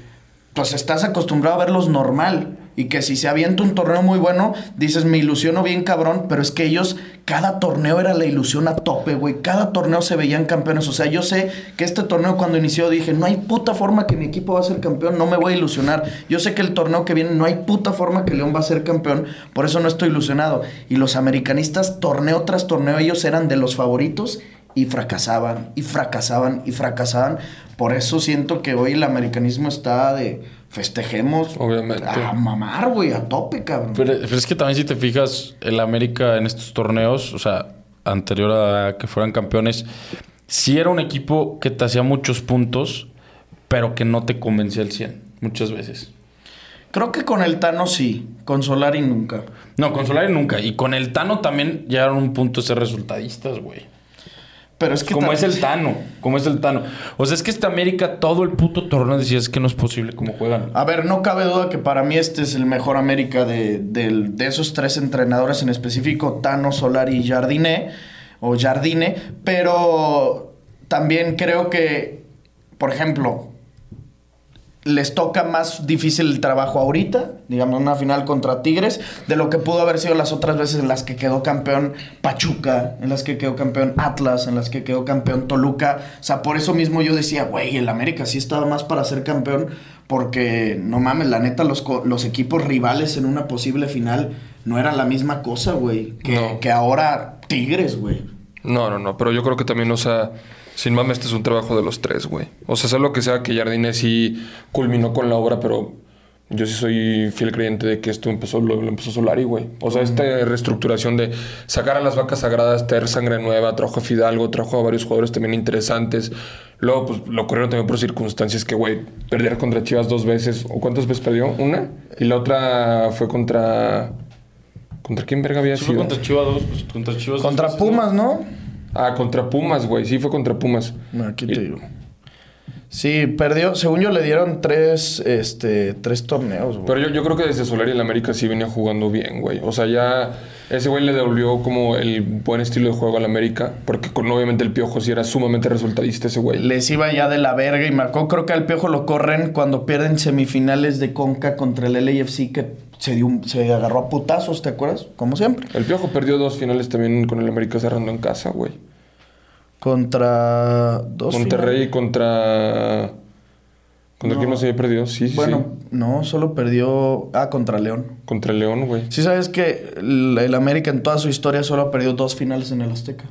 pues estás acostumbrado a verlos normal. Y que si se avienta un torneo muy bueno, dices, me ilusiono bien cabrón, pero es que ellos, cada torneo era la ilusión a tope, güey. Cada torneo se veían campeones. O sea, yo sé que este torneo cuando inició dije, no hay puta forma que mi equipo va a ser campeón, no me voy a ilusionar. Yo sé que el torneo que viene, no hay puta forma que León va a ser campeón, por eso no estoy ilusionado. Y los americanistas, torneo tras torneo, ellos eran de los favoritos y fracasaban, y fracasaban, y fracasaban. Por eso siento que hoy el americanismo está de festejemos Obviamente. a mamar, güey, a tope, cabrón. Pero, pero es que también si te fijas, el América en estos torneos, o sea, anterior a que fueran campeones, sí era un equipo que te hacía muchos puntos, pero que no te convencía al 100, muchas veces. Creo que con el Tano sí, con Solari nunca. No, con Solari nunca. Y con el Tano también llegaron a un punto de ser resultadistas, güey. Pero es que Como es el Tano, como es el Tano. O sea, es que este América, todo el puto torneo decías es que no es posible como juegan. A ver, no cabe duda que para mí este es el mejor América de, del- de esos tres entrenadores en específico, Tano, Solari y Jardine, o Jardine, pero también creo que, por ejemplo, les toca más difícil el trabajo ahorita, digamos, una final contra Tigres, de lo que pudo haber sido las otras veces en las que quedó campeón Pachuca, en las que quedó campeón Atlas, en las que quedó campeón Toluca. O sea, por eso mismo yo decía, güey, el América sí estaba más para ser campeón, porque no mames, la neta, los, los equipos rivales en una posible final no era la misma cosa, güey, que, No. que ahora Tigres, güey. No, no, no, pero yo creo que también, o sea, sin mames, este es un trabajo de los tres, güey. O sea, sea lo que sea que Jardine sí culminó con la obra, pero yo sí soy fiel creyente de que esto empezó, lo, lo empezó Solari, güey. O sea, esta reestructuración de sacar a las vacas sagradas, traer sangre nueva, trajo a Fidalgo, trajo a varios jugadores también interesantes. Luego, pues, lo corrieron también por circunstancias que, güey, perder contra Chivas dos veces. ¿O cuántas veces perdió? Una. Y la otra fue contra... ¿Contra quién verga había Sí fue sido? contra Chivas dos, pues, contra Chivas dos Contra. Pumas, ¿no? Ah, contra Pumas, güey. Sí, fue contra Pumas. Aquí te digo. Sí, perdió. Según yo, le dieron tres, este, tres torneos, güey. Pero yo, yo creo que desde Solari el América sí venía jugando bien, güey. O sea, ya ese güey le devolvió como el buen estilo de juego al América. Porque con obviamente el Piojo sí era sumamente resultadista ese güey. Les iba ya de la verga y marcó. Creo que al Piojo lo corren cuando pierden semifinales de Conca contra el LAFC que se, dio un- se agarró a putazos, ¿te acuerdas? Como siempre. El Piojo perdió dos finales también con el América cerrando en casa, güey. Contra dos Monterrey finales. contra... ¿Contra No. quién más se había perdido? Sí, sí, Bueno, sí. no, solo perdió. Ah, contra León. Contra el León, güey. Sí, sabes que el, el América en toda su historia solo ha perdido dos finales en el Azteca.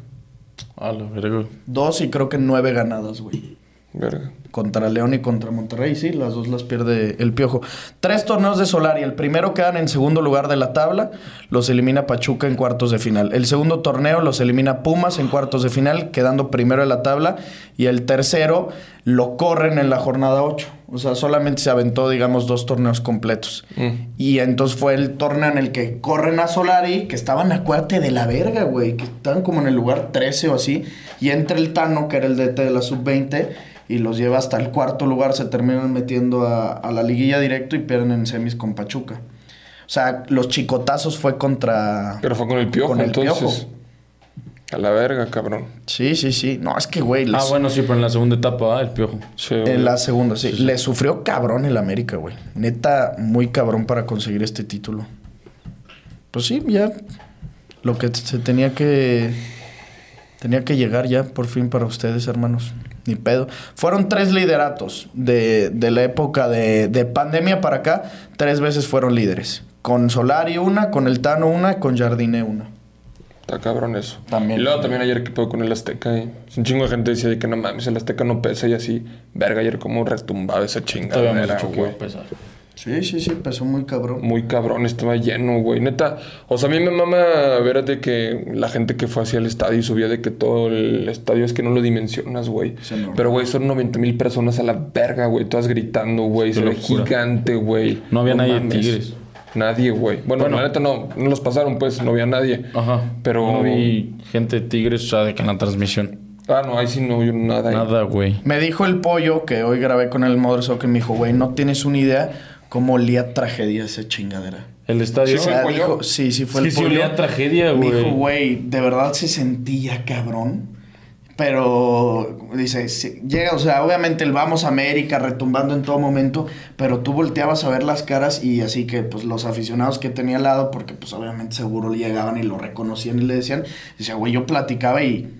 A la verga. Dos y creo que nueve ganadas, güey. Verga. Contra León y contra Monterrey, sí, las dos las pierde el Piojo. Tres torneos de Solari. El primero quedan en segundo lugar de la tabla, los elimina Pachuca en cuartos de final. El segundo torneo los elimina Pumas en cuartos de final, quedando primero en la tabla. Y el tercero lo corren en la jornada 8. O sea, solamente se aventó, digamos, dos torneos completos. Mm. Y entonces fue el torneo en el que corren a Solari, que estaban, acuérdate, de la verga, güey, que estaban como en el lugar 13 o así. Y entra el Tano, que era el DT de la sub-20, y los lleva hasta el cuarto lugar, se terminan metiendo a, a la liguilla directo y pierden en semis con Pachuca. O sea, los chicotazos fue contra... Pero fue con el Piojo, Con el entonces. Piojo. A la verga, cabrón. Sí, sí, sí. No, es que, güey, les- Ah, bueno, sí, pero en la segunda etapa, ah, el piojo. Sí, güey. en la segunda, sí. Le sufrió cabrón el América, güey. Neta, muy cabrón para conseguir este título. Pues sí, ya. Lo que se tenía que. Tenía que llegar ya, por fin, para ustedes, hermanos. Ni pedo. Fueron tres lideratos de, de la época de, de pandemia para acá. Tres veces fueron líderes. Con Solari una, con el Tano una y con Jardine una. Está cabrón eso. También. Y luego también ayer que pedo con el Azteca. Y un chingo de gente decía de que no mames, el Azteca no pesa y así. Verga, ayer como retumbaba esa Todavía hemos chingadera, dicho que iba güey. a pesar. Sí, sí, sí, empezó muy cabrón. Muy cabrón, estaba lleno, güey. Neta, o sea, a mí me mama ver de que la gente que fue hacia el estadio y subía de que todo el estadio es que no lo dimensionas, güey. Pero, güey, son 90 mil personas a la verga, güey. Todas gritando, güey. Se ve gigante, güey. No había nadie de mames. Tigres. Nadie, güey. Bueno, Bueno. la neta no, no los pasaron, pues, no había nadie. Ajá. Pero- No vi gente de Tigres, o sea, de que en la transmisión. Ah, no, ahí sí no vio nada. ahí. Nada, güey. Me dijo el pollo que hoy grabé con el Mother Soccer, me dijo, güey, no tienes una idea cómo olía tragedia esa chingadera. El estadio. O sea, el pollo? dijo, sí, sí fue Sí, el sí olía tragedia, güey. dijo, güey, de verdad se sentía cabrón. Pero dice, sí, llega, o sea, obviamente el vamos a América retumbando en todo momento, pero tú volteabas a ver las caras y así que pues los aficionados que tenía al lado, porque pues obviamente seguro llegaban y lo reconocían y le decían, decía, güey, yo platicaba y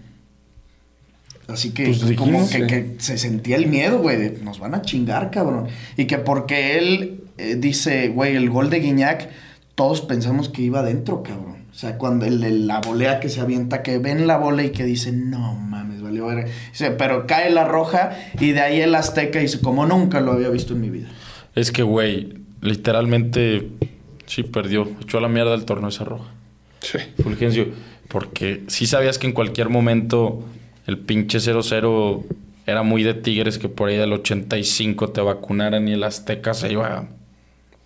así que Pues como que, sí. que se sentía el miedo, güey, de nos van a chingar, cabrón. Y que porque él eh, dice, güey, el gol de Guiñac, todos pensamos que iba adentro, cabrón. O sea, cuando el de la volea que se avienta, que ven la bola y que dicen, no mames, valió verga. Dice, pero cae la roja y de ahí el Azteca dice, como nunca lo había visto en mi vida. Es que, güey, literalmente sí perdió. Echó a la mierda el torneo esa roja. Sí. Fulgencio. Porque sí sabías que en cualquier momento el pinche 0-0 era muy de Tigres que por ahí del 85 te vacunaran y el Azteca se iba.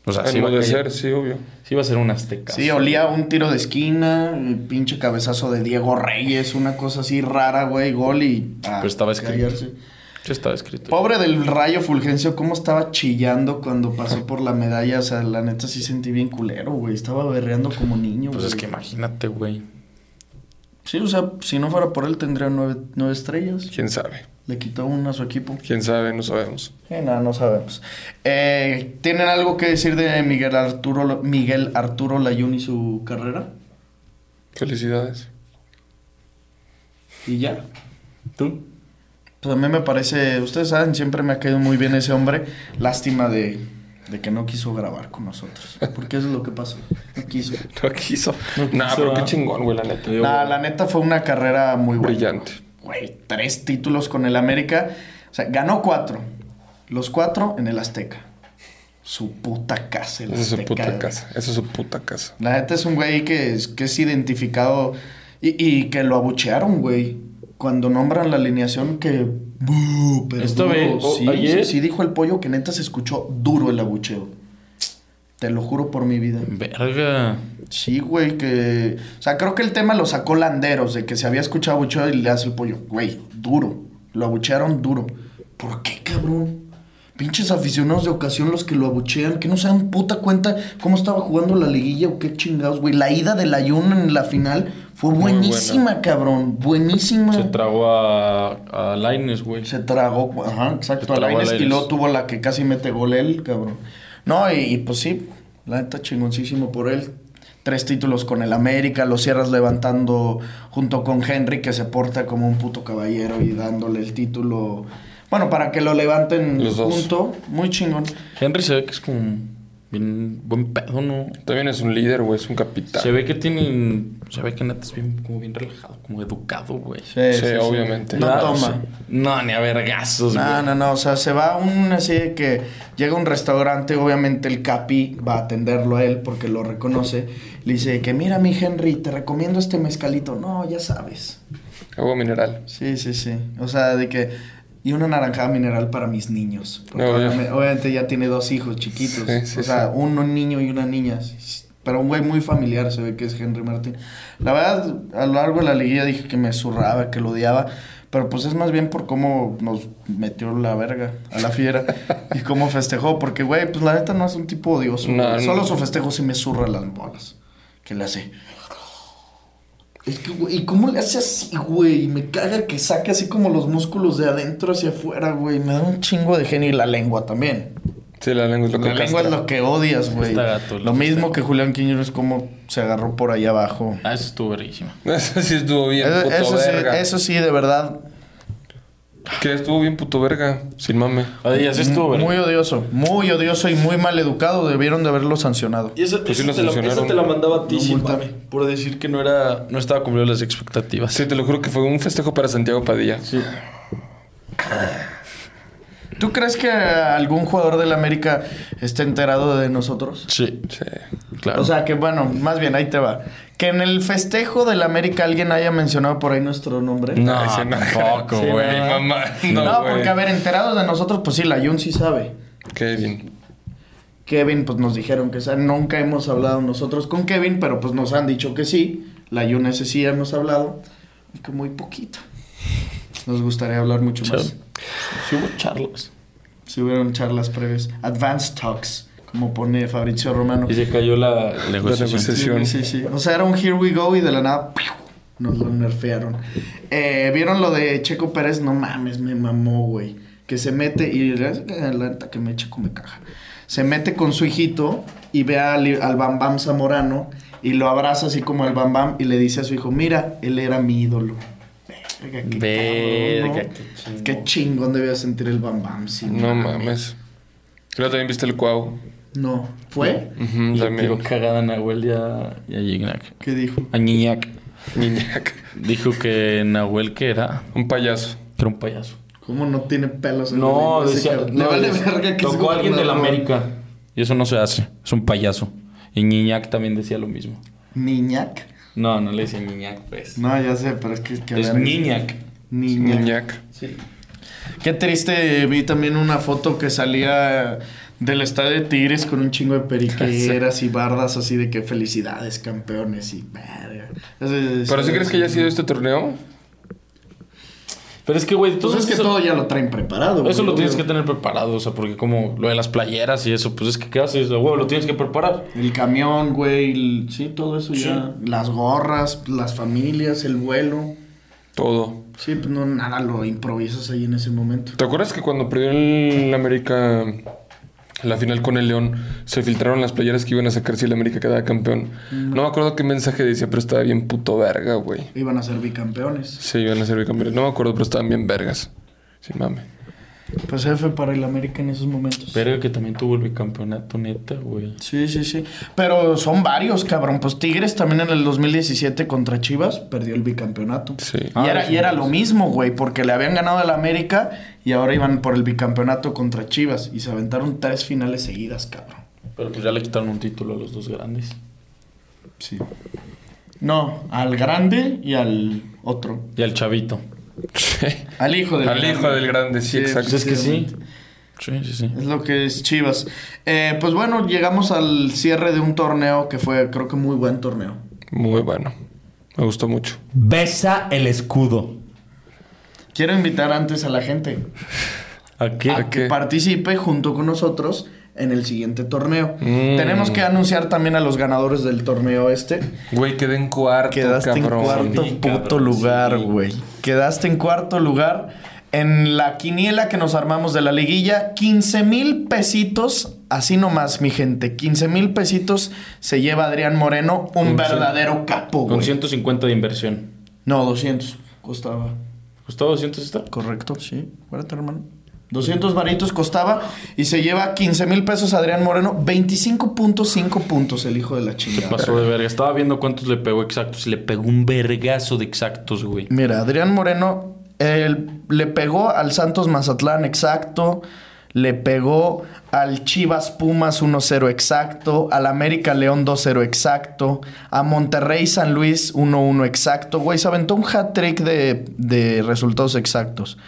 O sea, sí iba, a de ser, sí, obvio. Sí iba a ser un Azteca. Sí, olía un tiro de esquina, el pinche cabezazo de Diego Reyes, una cosa así rara, güey, gol y... ah, Pero estaba escrito. callarse. Sí estaba escrito. Pobre del Rayo Fulgencio, cómo estaba chillando cuando pasó por la medalla. O sea, la neta sí sentí bien culero, güey. Estaba berreando como niño, Pues es que imagínate, güey. Sí, o sea, si no fuera por él tendría nueve, nueve estrellas. ¿Quién sabe? Le quitó una a su equipo. ¿Quién sabe? No sabemos. Eh, nada, no sabemos. Eh, ¿Tienen algo que decir de Miguel Arturo, Miguel Arturo Layún y su carrera? Felicidades. Y ya. ¿Tú? Pues a mí me parece, ustedes saben, siempre me ha caído muy bien ese hombre. Lástima de, de que no quiso grabar con nosotros. Porque eso es lo que pasó. No quiso. No quiso. No nah, pero qué ¿ah? chingón, güey, la neta. Nah, la neta fue una carrera muy buena. Brillante. Güey, tres títulos con el América. O sea, ganó cuatro. Los cuatro en el Azteca. Su puta casa, el Esa es su Azteca. puta güey. casa. Esa es su puta casa. La neta es un güey que es, que es identificado y, y que lo abuchearon, güey. Cuando nombran la alineación que... Pero Esta duro. vez, o- sí, ayer- sí, sí dijo el pollo que neta se escuchó duro el abucheo. Te lo juro por mi vida. Verga. Sí, güey, que... O sea, creo que el tema lo sacó Landeros, de que se había escuchado abucheo y le hace el pollo. Güey, duro. Lo abuchearon duro. ¿Por qué, cabrón? Pinches aficionados de ocasión los que lo abuchean, que no se dan puta cuenta cómo estaba jugando la liguilla o qué chingados, güey. La ida del Ayun en la final fue buenísima, cabrón. Buenísima. Se tragó a, a Lainez, güey. Se tragó, ajá, exacto, Se a tragó a Lainez, y luego tuvo la que casi mete gol él, cabrón. No, y, y pues sí, la neta chingoncísimo por él. Tres títulos con el América, lo cierras levantando junto con Henry, que se porta como un puto caballero y dándole el título. Bueno, para que lo levanten Los dos. junto, muy chingón. Henry se ve que es como bien buen pedo, ¿no? También es un líder, güey. Es un capitán. Se ve que tiene... Se ve que neta es bien, como bien relajado, como educado, güey. Sí, obviamente. No Claro, toma. sí. No, ni a vergazos, No, güey. no, no, o sea, se va a un así de que llega a un restaurante, obviamente el capi va a atenderlo a él porque lo reconoce. Le dice que mira mi Henry, te recomiendo este mezcalito. No, ya sabes. Agua mineral. Sí, sí, sí. O sea, de que... Y una naranjada mineral para mis niños. Porque No, ya. obviamente, obviamente ya tiene dos hijos chiquitos. Sí, sí, o sea, sí. un niño y una niña. Pero un güey muy familiar se ve que es Henry Martín. La verdad, a lo largo de la liguilla dije que me zurraba, que lo odiaba. Pero pues es más bien por cómo nos metió la verga a la fiera y cómo festejó. Porque, güey, pues la neta no es un tipo odioso. No, güey. Solo no. su festejo sí me zurra las bolas. Que le hace. Es que, güey, ¿y cómo le hace así, güey? Me caga que saque así como los músculos de adentro hacia afuera, güey. Me da un chingo de genio y la lengua también. Sí, la lengua es lo que La lengua es lo que odias, güey. Gato, Lo mismo que Julián Quiñones, como se agarró por ahí abajo. Ah, eso estuvo verguísima. Eso sí estuvo bien, Eso, puto eso sí, eso sí, de verdad, Que estuvo bien puto verga. Sin mame. Ay, ya sí estuvo verga. muy odioso. Muy odioso y muy mal educado. Debieron de haberlo sancionado. Y esa, Pues sí esa lo te la, sancionaron. esa te la mandaba a ti, No sin multa. mame, por decir que no era... No estaba cumpliendo las expectativas. Sí, te lo juro que fue un festejo para Santiago Padilla. Sí. ¿Tú crees que algún jugador del América esté enterado de nosotros? Sí, Sí. claro. O sea, que bueno, más bien, ahí te va. Que en el festejo del América alguien haya mencionado por ahí nuestro nombre. no, ese no. tampoco, Sí, güey. ¿verdad? mamá. No, No, porque a ver, enterados de nosotros, pues sí, la Jun sí sabe. Kevin. Kevin, pues nos dijeron que sabe. Nunca hemos hablado nosotros con Kevin, pero pues nos han dicho que sí. La Jun ese sí hemos hablado. Que muy poquito. Nos gustaría hablar mucho más. Sí hubo charlas. Si hubieron charlas previas. Advanced Talks, como pone Fabrizio Romano. Y se cayó la negociación. negociación. Sí, sí, sí. O sea, era un Here We Go y de la nada ¡piu! nos lo nerfearon. Eh, ¿Vieron lo de Checo Pérez? No mames, me mamó, güey. Que se mete y la neta que me Checo me caja. Se mete con su hijito y ve al, al Bam Bam Zamorano y lo abraza así como el Bam Bam y le dice a su hijo, mira, él era mi ídolo. Verga, qué Verga, cabrón, ¿no? qué chingón. Qué chingón debía sentir el Bam Bam. sí, No mames. Luego también viste el Cuau. No. ¿Fue? Ujú, Le también. tiró cagada a Nahuel y a, y a Gignac. ¿Qué dijo? A Ñiñac. Niñac. Dijo que Nahuel, que era? Un payaso. Que era un payaso. ¿Cómo no tiene pelos en la No, lengua ese decía. cabrón? no, Le vale decía- verga que tocó a alguien de la. América. Y eso no se hace. Es un payaso. Y Ñiñac también decía lo mismo. Niñac. No, no le decía Ñiñac, pues. No, ya sé, pero es que... que es. Ñiñac. Niñac. Niñac. Sí. Qué triste, vi también una foto que salía del estadio de Tigres con un chingo de periqueras y bardas así de que felicidades, campeones y verga. ¿Pero sí crees que haya sido este torneo? Pero es que, güey, Pues entonces es que todo ya lo traen preparado. Eso güey, lo tienes que tener preparado, o sea, porque como lo de las playeras y eso, pues es que ¿qué haces? Güey, lo tienes que preparar. El camión, güey, el- sí, todo eso ya. Las gorras, las familias, el vuelo. Todo. Sí, pues no, nada lo improvisas ahí en ese momento. ¿Te acuerdas que cuando perdió el América la final con el León, se filtraron las playeras que iban a sacar si el América quedaba campeón? No me acuerdo qué mensaje decía, pero estaba bien puto verga, güey. Iban a ser bicampeones. Sí, iban a ser bicampeones. No me acuerdo, pero estaban bien vergas. Sí, mame. Pues F para el América en esos momentos. Pero que también tuvo el bicampeonato, neta, güey. Sí, sí, sí. Pero son varios, cabrón. Pues Tigres también en el 2017 contra Chivas perdió el bicampeonato. Sí. Y, Ah, era, sí, y era sí. lo mismo, güey, porque le habían ganado al América y ahora iban por el bicampeonato contra Chivas. Y se aventaron tres finales seguidas, cabrón. Pero pues ya le quitaron un título a los dos grandes. Sí. No, al grande y al otro. Y al chavito. Al hijo del Al grande. hijo del grande, sí, exacto. Pues es que sí. Sí, sí, sí. Es lo que es Chivas. Eh, pues bueno, llegamos al cierre de un torneo que fue, creo que muy buen torneo. Muy bueno. Me gustó mucho. Besa el escudo. Quiero invitar antes a la gente ¿A qué? a que qué? participe junto con nosotros en el siguiente torneo. Mm. Tenemos que anunciar también a los ganadores del torneo este. Güey, quedé en cuarto, Quedaste cabrón. en cuarto Sí, puto cabrón, lugar, sí. güey. Quedaste en cuarto lugar en la quiniela que nos armamos de la liguilla. 15 mil pesitos, así nomás, mi gente. 15 mil pesitos se lleva Adrián Moreno, un Con verdadero capo, Con güey. 150 de inversión. No, 200 costaba. ¿Costaba 200 esta? Correcto, sí. Acuérdate, hermano. 200 varitos costaba y se lleva 15 mil pesos Adrián Moreno. 25.5 puntos el hijo de la chingada. Pasó de verga. Estaba viendo cuántos le pegó exactos. y Le pegó un vergazo de exactos, güey. Mira, Adrián Moreno él le pegó al Santos Mazatlán exacto, le pegó al Chivas Pumas 1-0 exacto, al América León 2-0 exacto, a Monterrey San Luis 1-1 exacto. Güey, se aventó un hat-trick de, de resultados exactos.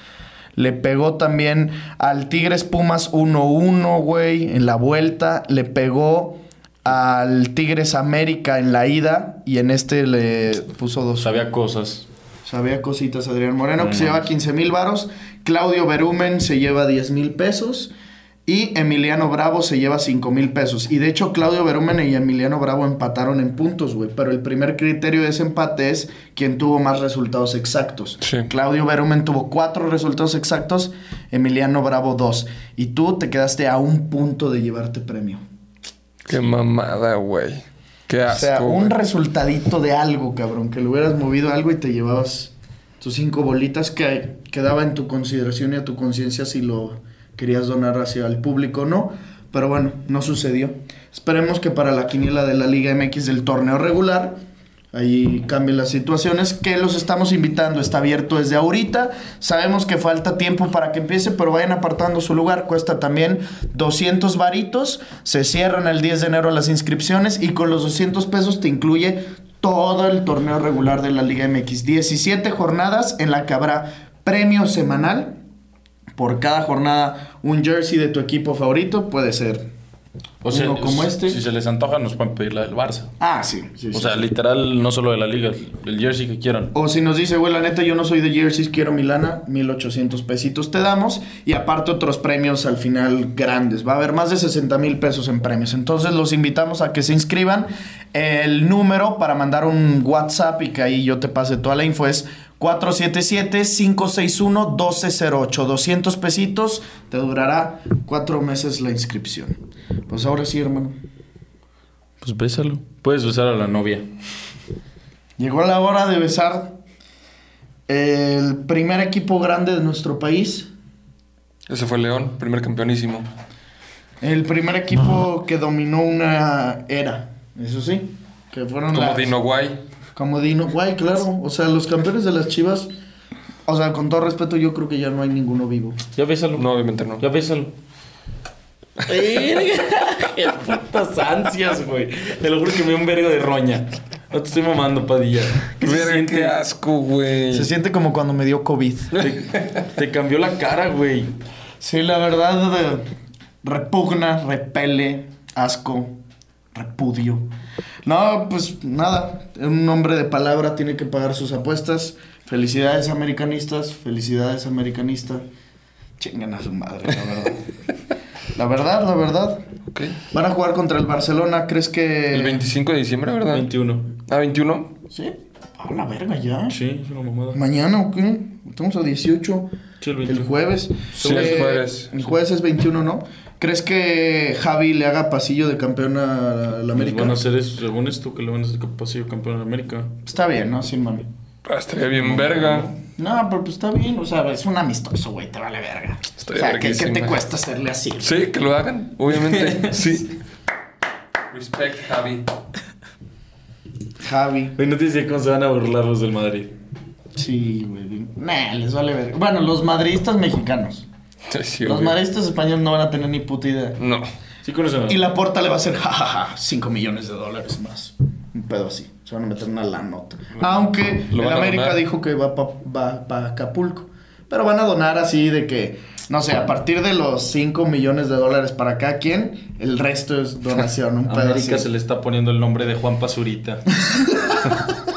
Le pegó también al Tigres Pumas 1-1, güey, en la vuelta. Le pegó al Tigres América en la ida y en este le puso dos. Sabía cosas. Sabía cositas Adrián Moreno, que se lleva 15 mil varos. Claudio Berumen se lleva 10 mil pesos. Y Emiliano Bravo se lleva 5 mil pesos. Y de hecho, Claudio Berumen y Emiliano Bravo empataron en puntos, güey. Pero el primer criterio de ese empate es quien tuvo más resultados exactos. Sí. Claudio Berumen tuvo 4 resultados exactos, Emiliano Bravo 2. Y tú te quedaste a un punto de llevarte premio. Qué mamada, güey. Qué O asco. sea, un güey. resultadito de algo, cabrón. Que le hubieras movido algo y te llevabas tus cinco bolitas que quedaba en tu consideración y a tu conciencia si lo querías donar hacia el público o no. Pero bueno, no sucedió. Esperemos que para la quiniela de la Liga MX del torneo regular ahí cambien las situaciones, que los estamos invitando, está abierto desde ahorita, sabemos que falta tiempo para que empiece, pero vayan apartando su lugar, cuesta también 200 varitos, se cierran el 10 de enero las inscripciones y con los 200 pesos te incluye todo el torneo regular de la Liga MX, 17 jornadas en la que habrá premio semanal, por cada jornada un jersey de tu equipo favorito, puede ser O sea, uno como este. Si se les antoja, nos pueden pedir la del Barça. Ah, sí. sí, O sí, sea, sí. literal, no solo de la liga, el jersey que quieran. O si nos dice, güey, la neta, yo no soy de jerseys, quiero Milana, 1800 pesitos te damos. Y aparte otros premios al final grandes. Va a haber más de 60 mil pesos en premios. Entonces los invitamos a que se inscriban. El número para mandar un WhatsApp y que ahí yo te pase toda la info es 477-561-1208. 200 pesitos, te durará cuatro meses la inscripción. Pues ahora sí, hermano. Pues bésalo. Puedes besar a la novia. Llegó la hora de besar el primer equipo grande de nuestro país. Ese fue León, primer campeonísimo. El primer equipo que dominó una era. Eso sí. Que fueron Como las- Dino Guay. Como Dino. Guay, claro. O sea, los campeones de las chivas. O sea, con todo respeto, yo creo que ya no hay ninguno vivo. Ya bésalo. No, obviamente no. Ya bésalo. Qué putas ansias, güey. Te lo juro que me dio un vergo de roña. No te estoy mamando, padilla. ¿Qué se siente? qué asco, güey. Se siente como cuando me dio COVID. Te, te cambió la cara, güey. Sí, la verdad, eh, repugna, repele, asco, repudio. No, pues nada, un hombre de palabra tiene que pagar sus apuestas. Felicidades americanistas, felicidades americanista. Chingan a su madre, la verdad. la verdad, la verdad. Ok. Van a jugar contra el Barcelona, ¿crees que...? El 25 de diciembre, ¿verdad? 21. Ah, 21. ¿Sí? A la verga ya. Sí, es una mamada. ¿Mañana o qué? Estamos a 18. Sí, el El 21. jueves. Sí, el Eh, jueves. El jueves es 21, ¿no? ¿Crees que Javi le haga pasillo de campeón a la Pues América? van a hacer eso, según esto, que le van a hacer pasillo campeón de América. Está bien, ¿no? Sin mami. Ah, estaría bien verga. No, pero pues está bien. O sea, es un amistoso, güey. Te vale verga. Estoy o sea, ¿qué, qué te cuesta hacerle así? Sí, que lo hagan, obviamente. sí. Respect, Javi. Javi. Güey, no te dice cómo se van a burlar los del Madrid. Sí, güey. Nah, les vale verga. Bueno, los madridistas mexicanos. Sí, los obvio. madridistas españoles no van a tener ni puta idea. No. Sí conocen. Y la porta le va a hacer, jajaja, 5 millones de dólares más. Un pedo así. Se van a meter una la nota. Aunque Lo el América donar. dijo que va para va pa Acapulco. Pero van a donar así de que, no sé, a partir de los 5 millones de dólares para cada quien, el resto es donación. Un pedo América así. se le está poniendo el nombre de Juan Pazurita.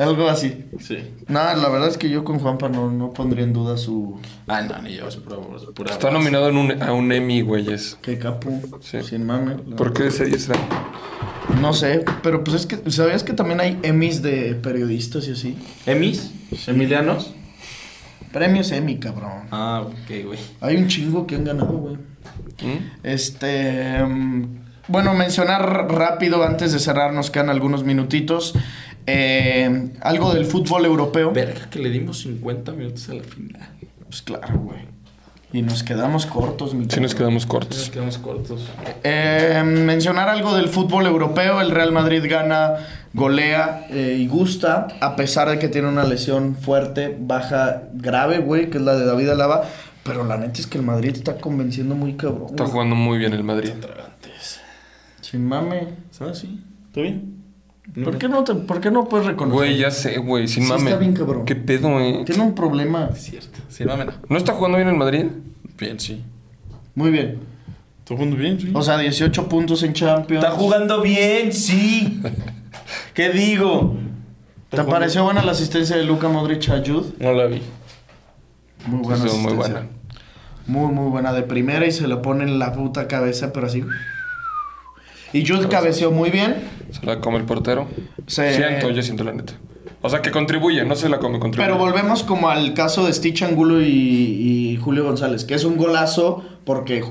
Algo así. Sí. No, la verdad es que yo con Juanpa no, no pondría en duda su... Ah, no, ni yo, es pura, es pura Está nominado en un, a un Emmy, güeyes. Que capo. Sí. Sin mame. ¿Por qué serie será? No sé, pero pues es que, ¿sabías que también hay Emmys de periodistas y así? ¿Emis? ¿Emilianos? Premios Emmy, cabrón. Ah, ok, güey. Hay un chingo que han ganado, güey. ¿Mm? Este. mm, bueno, mencionar rápido antes de cerrar, nos quedan algunos minutitos. Eh, algo del fútbol europeo. Verga, que le dimos 50 minutos a la final. Pues claro, güey. Y nos quedamos cortos, mi Sí, nos quedamos Nos cortos. quedamos cortos. Eh, mencionar algo del fútbol europeo. El Real Madrid gana, golea eh, y gusta, a pesar de que tiene una lesión fuerte, baja, grave, güey, que es la de David Alaba. Pero la neta es que el Madrid está convenciendo muy cabrón. Está jugando muy bien el Madrid. Sin mame. Ah, sí. ¿Está bien? ¿Por qué no, te, ¿Por qué no puedes reconocer? Güey, ya sé, güey, sin Sí, mame. está bien, cabrón. ¿Qué pedo, eh? Tiene un problema. Cierto. Sí, no, mira. ¿No está jugando bien el Madrid? Bien, sí. Muy bien. ¿Está jugando bien? Sí. O sea, 18 puntos en Champions. Está jugando bien, sí. ¿Qué digo? ¿Te pareció buena la asistencia de Luka Modric a Jude? No la vi. Muy buena Estuvo muy buena. Muy, muy buena. De primera y se le pone en la puta cabeza, pero así. Y Jude cabeceó muy bien. Se la come el portero. Se- Siento, yo siento la neta. O sea, que contribuye, no se la come, contribuye. Pero volvemos como al caso de Stitch Angulo y, y Julio González, que es un golazo porque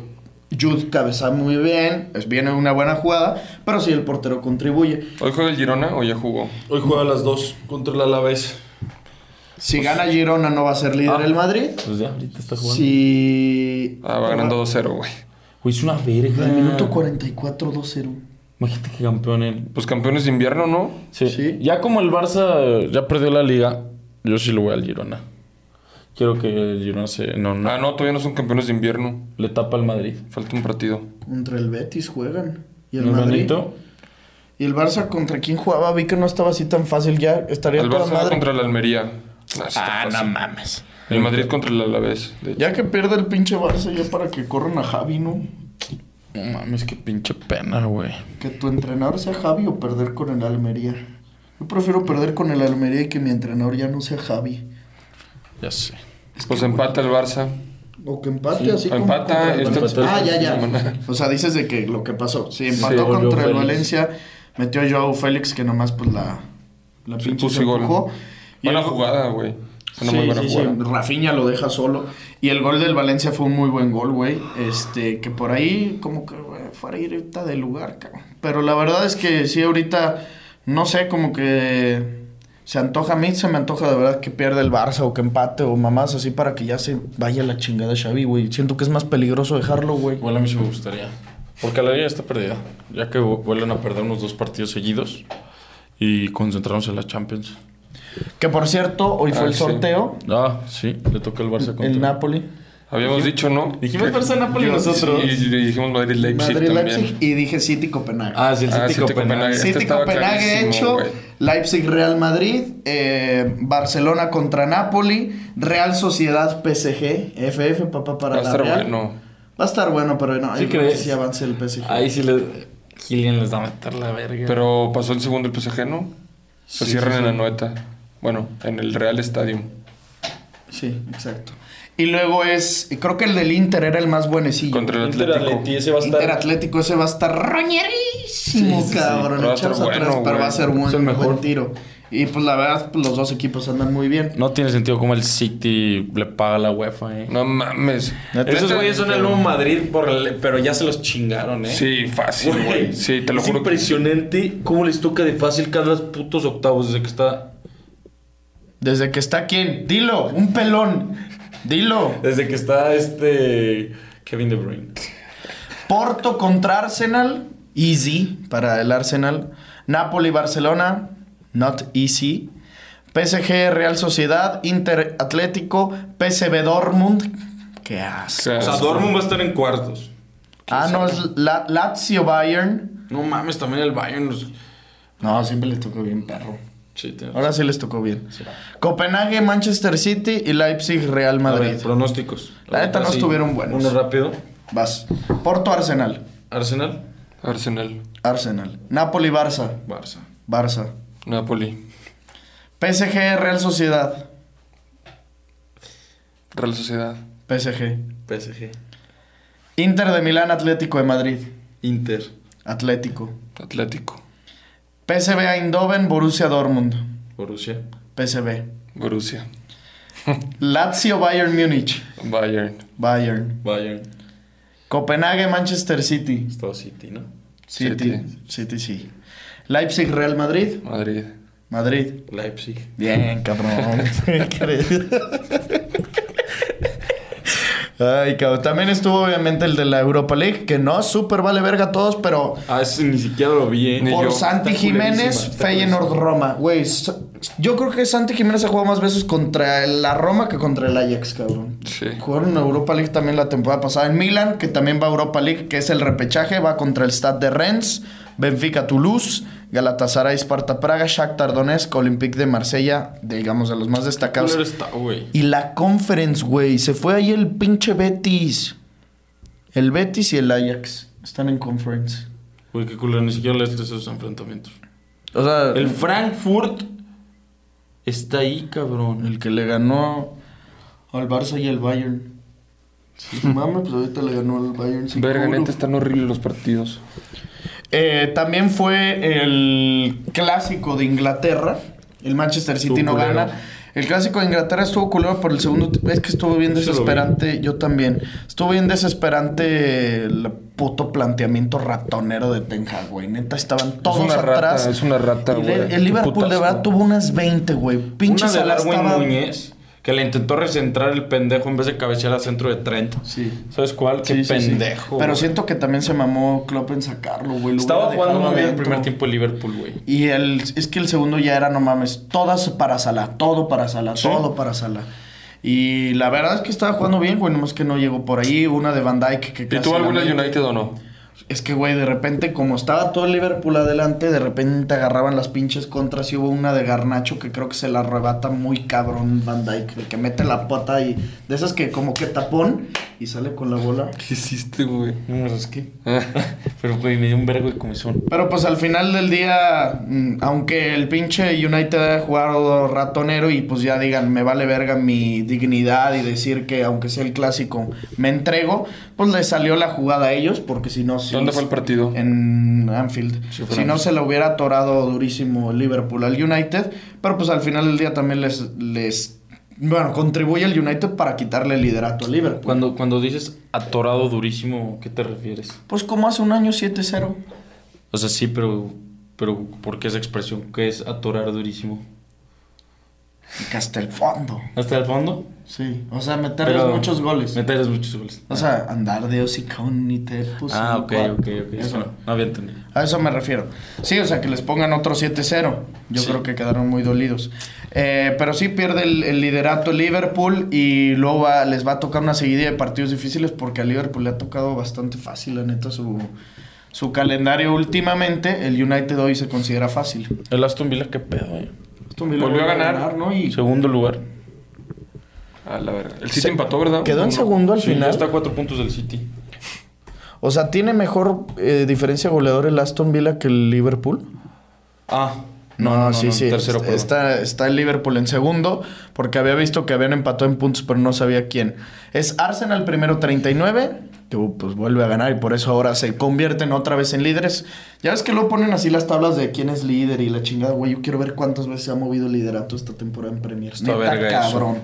Jude cabeza muy bien, es viene una buena jugada, pero sí el portero contribuye. ¿Hoy juega el Girona o ya jugó? Hoy juega las 2 contra el Alavés. Si gana Girona no va a ser líder Ah. el Madrid. Pues ya, ahorita está jugando. Si... Ah, va ganando 2-0, güey. Güey, es una verga. Al minuto 44, 2-0. Imagínate que campeón él. Pues campeones de invierno, ¿no? Sí. Sí. Ya como el Barça ya perdió la liga, yo sí lo voy al Girona. Quiero que el Girona se... No, no. Ah, no, todavía no son campeones de invierno. Le tapa al Madrid. Falta un partido. Contra el Betis juegan. Y el ¿No, Madrid. Benito? Y el Barça contra quién jugaba, vi que no estaba así tan fácil ya. Estaría El Barça va madre. contra el Almería. Ah, no mames. El Madrid contra el Alavés. Ya que pierde el pinche Barça, ya para que corran a Javi, ¿no? No mames, qué pinche pena, güey. Que tu entrenador sea Javi o perder con el Almería. Yo prefiero perder con el Almería y que mi entrenador ya no sea Javi. Ya sé. Pues empata el Barça. O que empate así como Empata, contra el esta- Valencia. Ah, ya, ya. O sea, dices de que lo que pasó. Sí, empató Sí, contra el. Valencia. Metió a Joao Félix que nomás pues la, la Sí, pinche puso se gol. empujó. Y Buena el- jugada, güey. Una Sí, muy buena sí, sí. Rafinha lo deja solo. Y el gol del Valencia fue un muy buen gol, güey. Este, que por ahí como que güey, fuera ahorita del lugar, cabrón. Pero la verdad es que sí, ahorita, no sé, como que se antoja a mí, se me antoja de verdad que pierda el Barça o que empate o mamás así para que ya se vaya la chingada Xavi, güey. Siento que es más peligroso dejarlo, güey. Igual a mí sí me gustaría. Porque la liga está perdida. Ya que vu- vuelven a perder unos dos partidos seguidos. Y concentrarnos en la Champions. Que por cierto, hoy fue Ah, el sí. sorteo, Ah, sí. Le toca el Barça contra... el Napoli. Habíamos dicho, ¿no? Dijimos Barça Napoli nosotros. Sí, y dijimos Madrid-Leipzig Madrid, también. Leipzig y dije City Copenhague. Ah, sí, el Ah, City City Copenhague. Este City estaba Copenhague hecho. Leipzig Real Madrid, eh, Barcelona contra Napoli, Real Sociedad PSG, FF papá para Va a la estar Real. bueno. Va a estar bueno, pero no, ¿Sí que crees? sí avance el PSG. Ahí sí le... Kylian les va a meter la verga. Pero pasó el segundo el PSG, ¿no? Se Sí, cierran sí, en sí. la noeta. Bueno, en el Real Stadium. Sí, exacto. Y luego es, creo que el del Inter era el más buenecillo. Contra el Inter Atlético. Atleti, ese va a Inter estar... Atlético ese va a estar roñerísimo, Sí, sí, cabrón. Pero va a estar Echados atrás, bueno, pero va a ser buen, Es el mejor. buen tiro. Y pues la verdad, pues, los dos equipos andan muy bien. No tiene sentido como el City le paga la UEFA, eh. No mames. Esos güeyes son el nuevo Madrid, por el- pero ya se los chingaron, ¿eh? Sí, fácil, güey. Sí, te lo es juro. que- impresionante cómo les toca de fácil cada putos octavos desde que está... Desde que está quién, dilo, un pelón. Dilo. Desde que está este... Kevin De Bruyne. Porto contra Arsenal, easy para el Arsenal. Napoli, Barcelona, not easy. PSG, Real Sociedad, Inter Atlético, PSV Dortmund. Qué asco. O sea, va a estar en cuartos. Ah, no, es La- Lazio Bayern. No mames, también el Bayern. los- No, siempre les tocó bien, perro. Sí, Ahora sí les tocó bien. Copenhague, Manchester City y Leipzig, Real Madrid. ver, pronósticos. La neta no estuvieron buenos. Uno rápido. Vas. Porto, Arsenal. Arsenal. Arsenal, Arsenal. Napoli, Barça. Barça. Barça. Napoli, PSG, Real Sociedad. Real Sociedad, PSG. PSG. Inter de Milán, Atlético de Madrid. Inter. Atlético. Atlético, PSV Eindhoven, Borussia Dortmund. Borussia. PSV. Borussia, Lazio, Bayern Múnich. Bayern, Bayern. Bayern. Copenhague, Manchester City. Estado City, ¿no? City. City, sí. Leipzig, Real Madrid. Madrid, Madrid. Leipzig. Bien, cabrón. Ay, cabrón. También estuvo obviamente el de la Europa League, que no súper vale verga a todos, pero Ah, ese ni siquiera lo vi, ¿eh? Por yo. Santi Está Jiménez, Feyenoord Roma. Güey, yo creo que Santi Jiménez ha jugado más veces contra la Roma que contra el Ajax, cabrón. sí. Jugaron en Europa League también la temporada pasada. En Milan, que también va a Europa League, que es el repechaje, va contra el Stade de Rennes, Benfica Toulouse, Galatasaray Sparta Praga, Shakhtar Donetsk, Olympique de Marsella, digamos de los más destacados. está, güey? Y la Conference, güey, se fue ahí el pinche Betis. El Betis y el Ajax están en Conference. Güey, qué culero. Ni siquiera lees esos enfrentamientos. O sea, El Frankfurt está ahí, cabrón. el que le ganó al Barça y al Bayern. Mames, pues ahorita le ganó al Bayern. Verga, neta, están horribles los partidos. Eh, también fue el clásico de Inglaterra. El Manchester City Estuvo no culero. gana. El clásico de Inglaterra estuvo culero por el segundo. Es que estuvo bien vi. desesperante. Yo también. Estuvo bien desesperante el puto planteamiento ratonero de Ten Hag, güey. Neta, estaban todos rata, atrás. es una rata, güey. El, el Liverpool de verdad tuvo unas 20, güey. Pinche Una de Que le intentó recentrar el pendejo en vez de cabecear a centro de Trent. Sí. ¿Sabes cuál? Qué Sí, sí, sí. pendejo. Pero siento que también se mamó Klopp en sacarlo, güey. Lo Estaba jugando muy bien el primer tiempo de Liverpool, güey. Y el, es que el segundo ya era, no mames, todas para Salah, todo para Salah, todo para Salah. Y la verdad es que estaba jugando bien, güey, nomás que no llegó por ahí. Una de Van Dyke que ¿Y casi tú alguna. United o no? Es que, güey, de repente, como estaba todo el Liverpool adelante, de repente agarraban las pinches contras y hubo una de Garnacho que creo que se la arrebata muy cabrón Van Dyke, el que mete la pata y de esas que como que tapón y sale con la bola. ¿Qué hiciste, güey? No me rasqué. Pero, güey, me dio un vergo de comezón. Pero pues al final del día, mm, aunque el pinche United haya jugado ratonero y pues ya digan, me vale verga mi dignidad y decir que aunque sea el clásico, me entrego, pues le salió la jugada a ellos, porque si no... si- ¿Dónde fue el partido? En Anfield. Sí, si no se le hubiera atorado durísimo Liverpool al United, pero pues al final del día también les... les bueno, contribuye el United para quitarle el liderato al Liverpool. Cuando, cuando dices atorado durísimo, ¿qué te refieres? Pues como hace un año 7-0. O sea, sí, pero, pero ¿por qué esa expresión? ¿Qué es atorar durísimo? Que hasta el fondo. ¿Hasta el fondo? Sí, o sea, meterles Pero- muchos goles. Meterles muchos goles. O sea, andar de hocicón y te puse ah, ok, cuatro. ok, ok. Eso. No, no había entendido. A eso me refiero. Sí, o sea, que les pongan otro 7-0. Yo Sí. creo que quedaron muy dolidos. Eh, pero sí pierde el, el liderato Liverpool y luego va- les va a tocar una seguidilla de partidos difíciles porque a Liverpool le ha tocado bastante fácil, la neta, su, su calendario últimamente. El United hoy se considera fácil. El Aston Villa, qué pedo, eh. Volvió a ganar. ¿no? Y Segundo lugar. A la verga. El City Se- empató, ¿verdad? quedó en segundo al Sí, ya final. está a cuatro puntos del City. O sea, ¿tiene mejor eh, diferencia goleador el Aston Villa que el Liverpool? Ah. No, sí, sí. Tercero, perdón. está, está el Liverpool en segundo, porque había visto que habían empatado en puntos, pero no sabía quién. Es Arsenal primero 39, que uh, pues vuelve a ganar y por eso ahora se convierten otra vez en líderes. Ya ves que luego ponen así las tablas de quién es líder y la chingada, güey. Yo quiero ver cuántas veces se ha movido el liderato esta temporada en Premier. Está eso.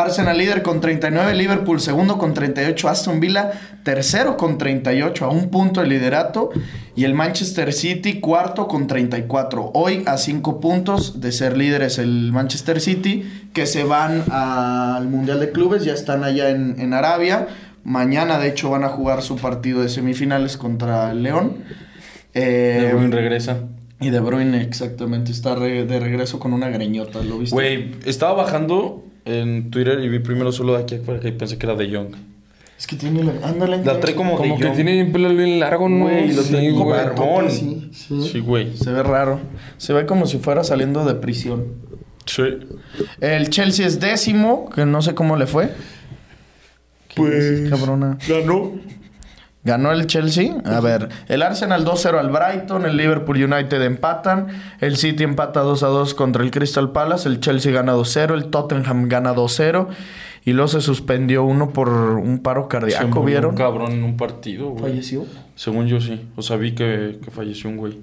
Arsenal líder con 39, Liverpool segundo con 38, Aston Villa tercero con 38, a un punto de liderato, y el Manchester City cuarto con 34. Hoy a cinco puntos de ser líderes el Manchester City, que se van al Mundial de Clubes, ya están allá en, en Arabia. Mañana, de hecho, van a jugar su partido de semifinales contra el León. Eh, De Bruyne regresa. y De Bruyne, exactamente, está re- de regreso con una greñota, ¿lo viste? Güey, estaba bajando en Twitter y vi primero solo de aquí afuera y pensé que era de Young. Es que tiene la... Ándale. La trae como, Como de que tiene el pelo bien largo, ¿no? Güey, lo Sí, tengo como güey. barbón. Sí, sí. Sí, güey. Se ve raro. Se ve como si fuera saliendo de prisión. Sí. El Chelsea es décimo, que no sé cómo le fue. ¿Qué dices, cabrona? Ganó. Ganó el Chelsea. A ver, el Arsenal 2-0 al Brighton, el Liverpool United empatan, el City empata 2-2 contra el Crystal Palace, el Chelsea gana 2-0, el Tottenham gana 2-0 y luego se suspendió uno por un paro cardíaco, ¿vieron? un cabrón en un partido, güey. Falleció. Según yo sí. O sea, vi que, que falleció un güey.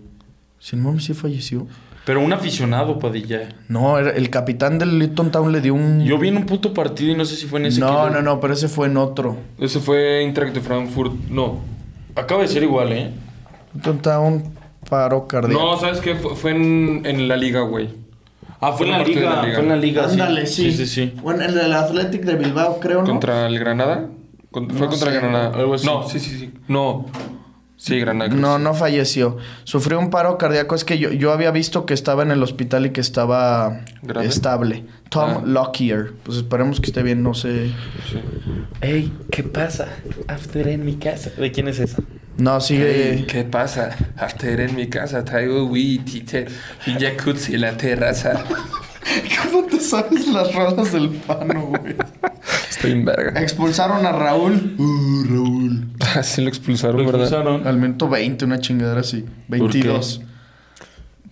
Sin mami sí falleció. Pero un aficionado, Padilla. No, era- el capitán del Luton Town le dio un... Yo vi en un puto partido y no sé si fue en ese no, que- no, no, pero ese fue en otro. Ese fue Eintracht de Frankfurt. No. Acaba de ser igual, ¿eh? Luton Town paro cardíaco. No, ¿sabes qué? Fue, fue en, en la liga, güey. Ah, fue en la liga. la liga. Fue en la liga, Ándale, sí. Sí, sí, sí. Bueno, el del Athletic de Bilbao, creo, ¿no? ¿Contra el Granada? Con- fue contra sé, el Granada. algo así. No, sí, sí, sí. No. Sí, No, no falleció. Sufrió un paro cardíaco. Es que yo, yo había visto que estaba en el hospital y que estaba ¿Grave? estable. Tom Ah. Lockyer. Pues esperemos que esté bien, no sé. Sí. Ey, ¿qué pasa? After en mi casa. ¿De quién es esa? No, sigue. Ey, ¿Qué pasa? After en mi casa traigo weed, tite, y jacuzzi en la terraza. ¿Cómo te sabes las rolas del pano, güey? Estoy en verga. Expulsaron a Raúl. Uh, Raúl. Así lo expulsaron, Lo ¿verdad? expulsaron. Al minuto 20, una chingadera así. 22.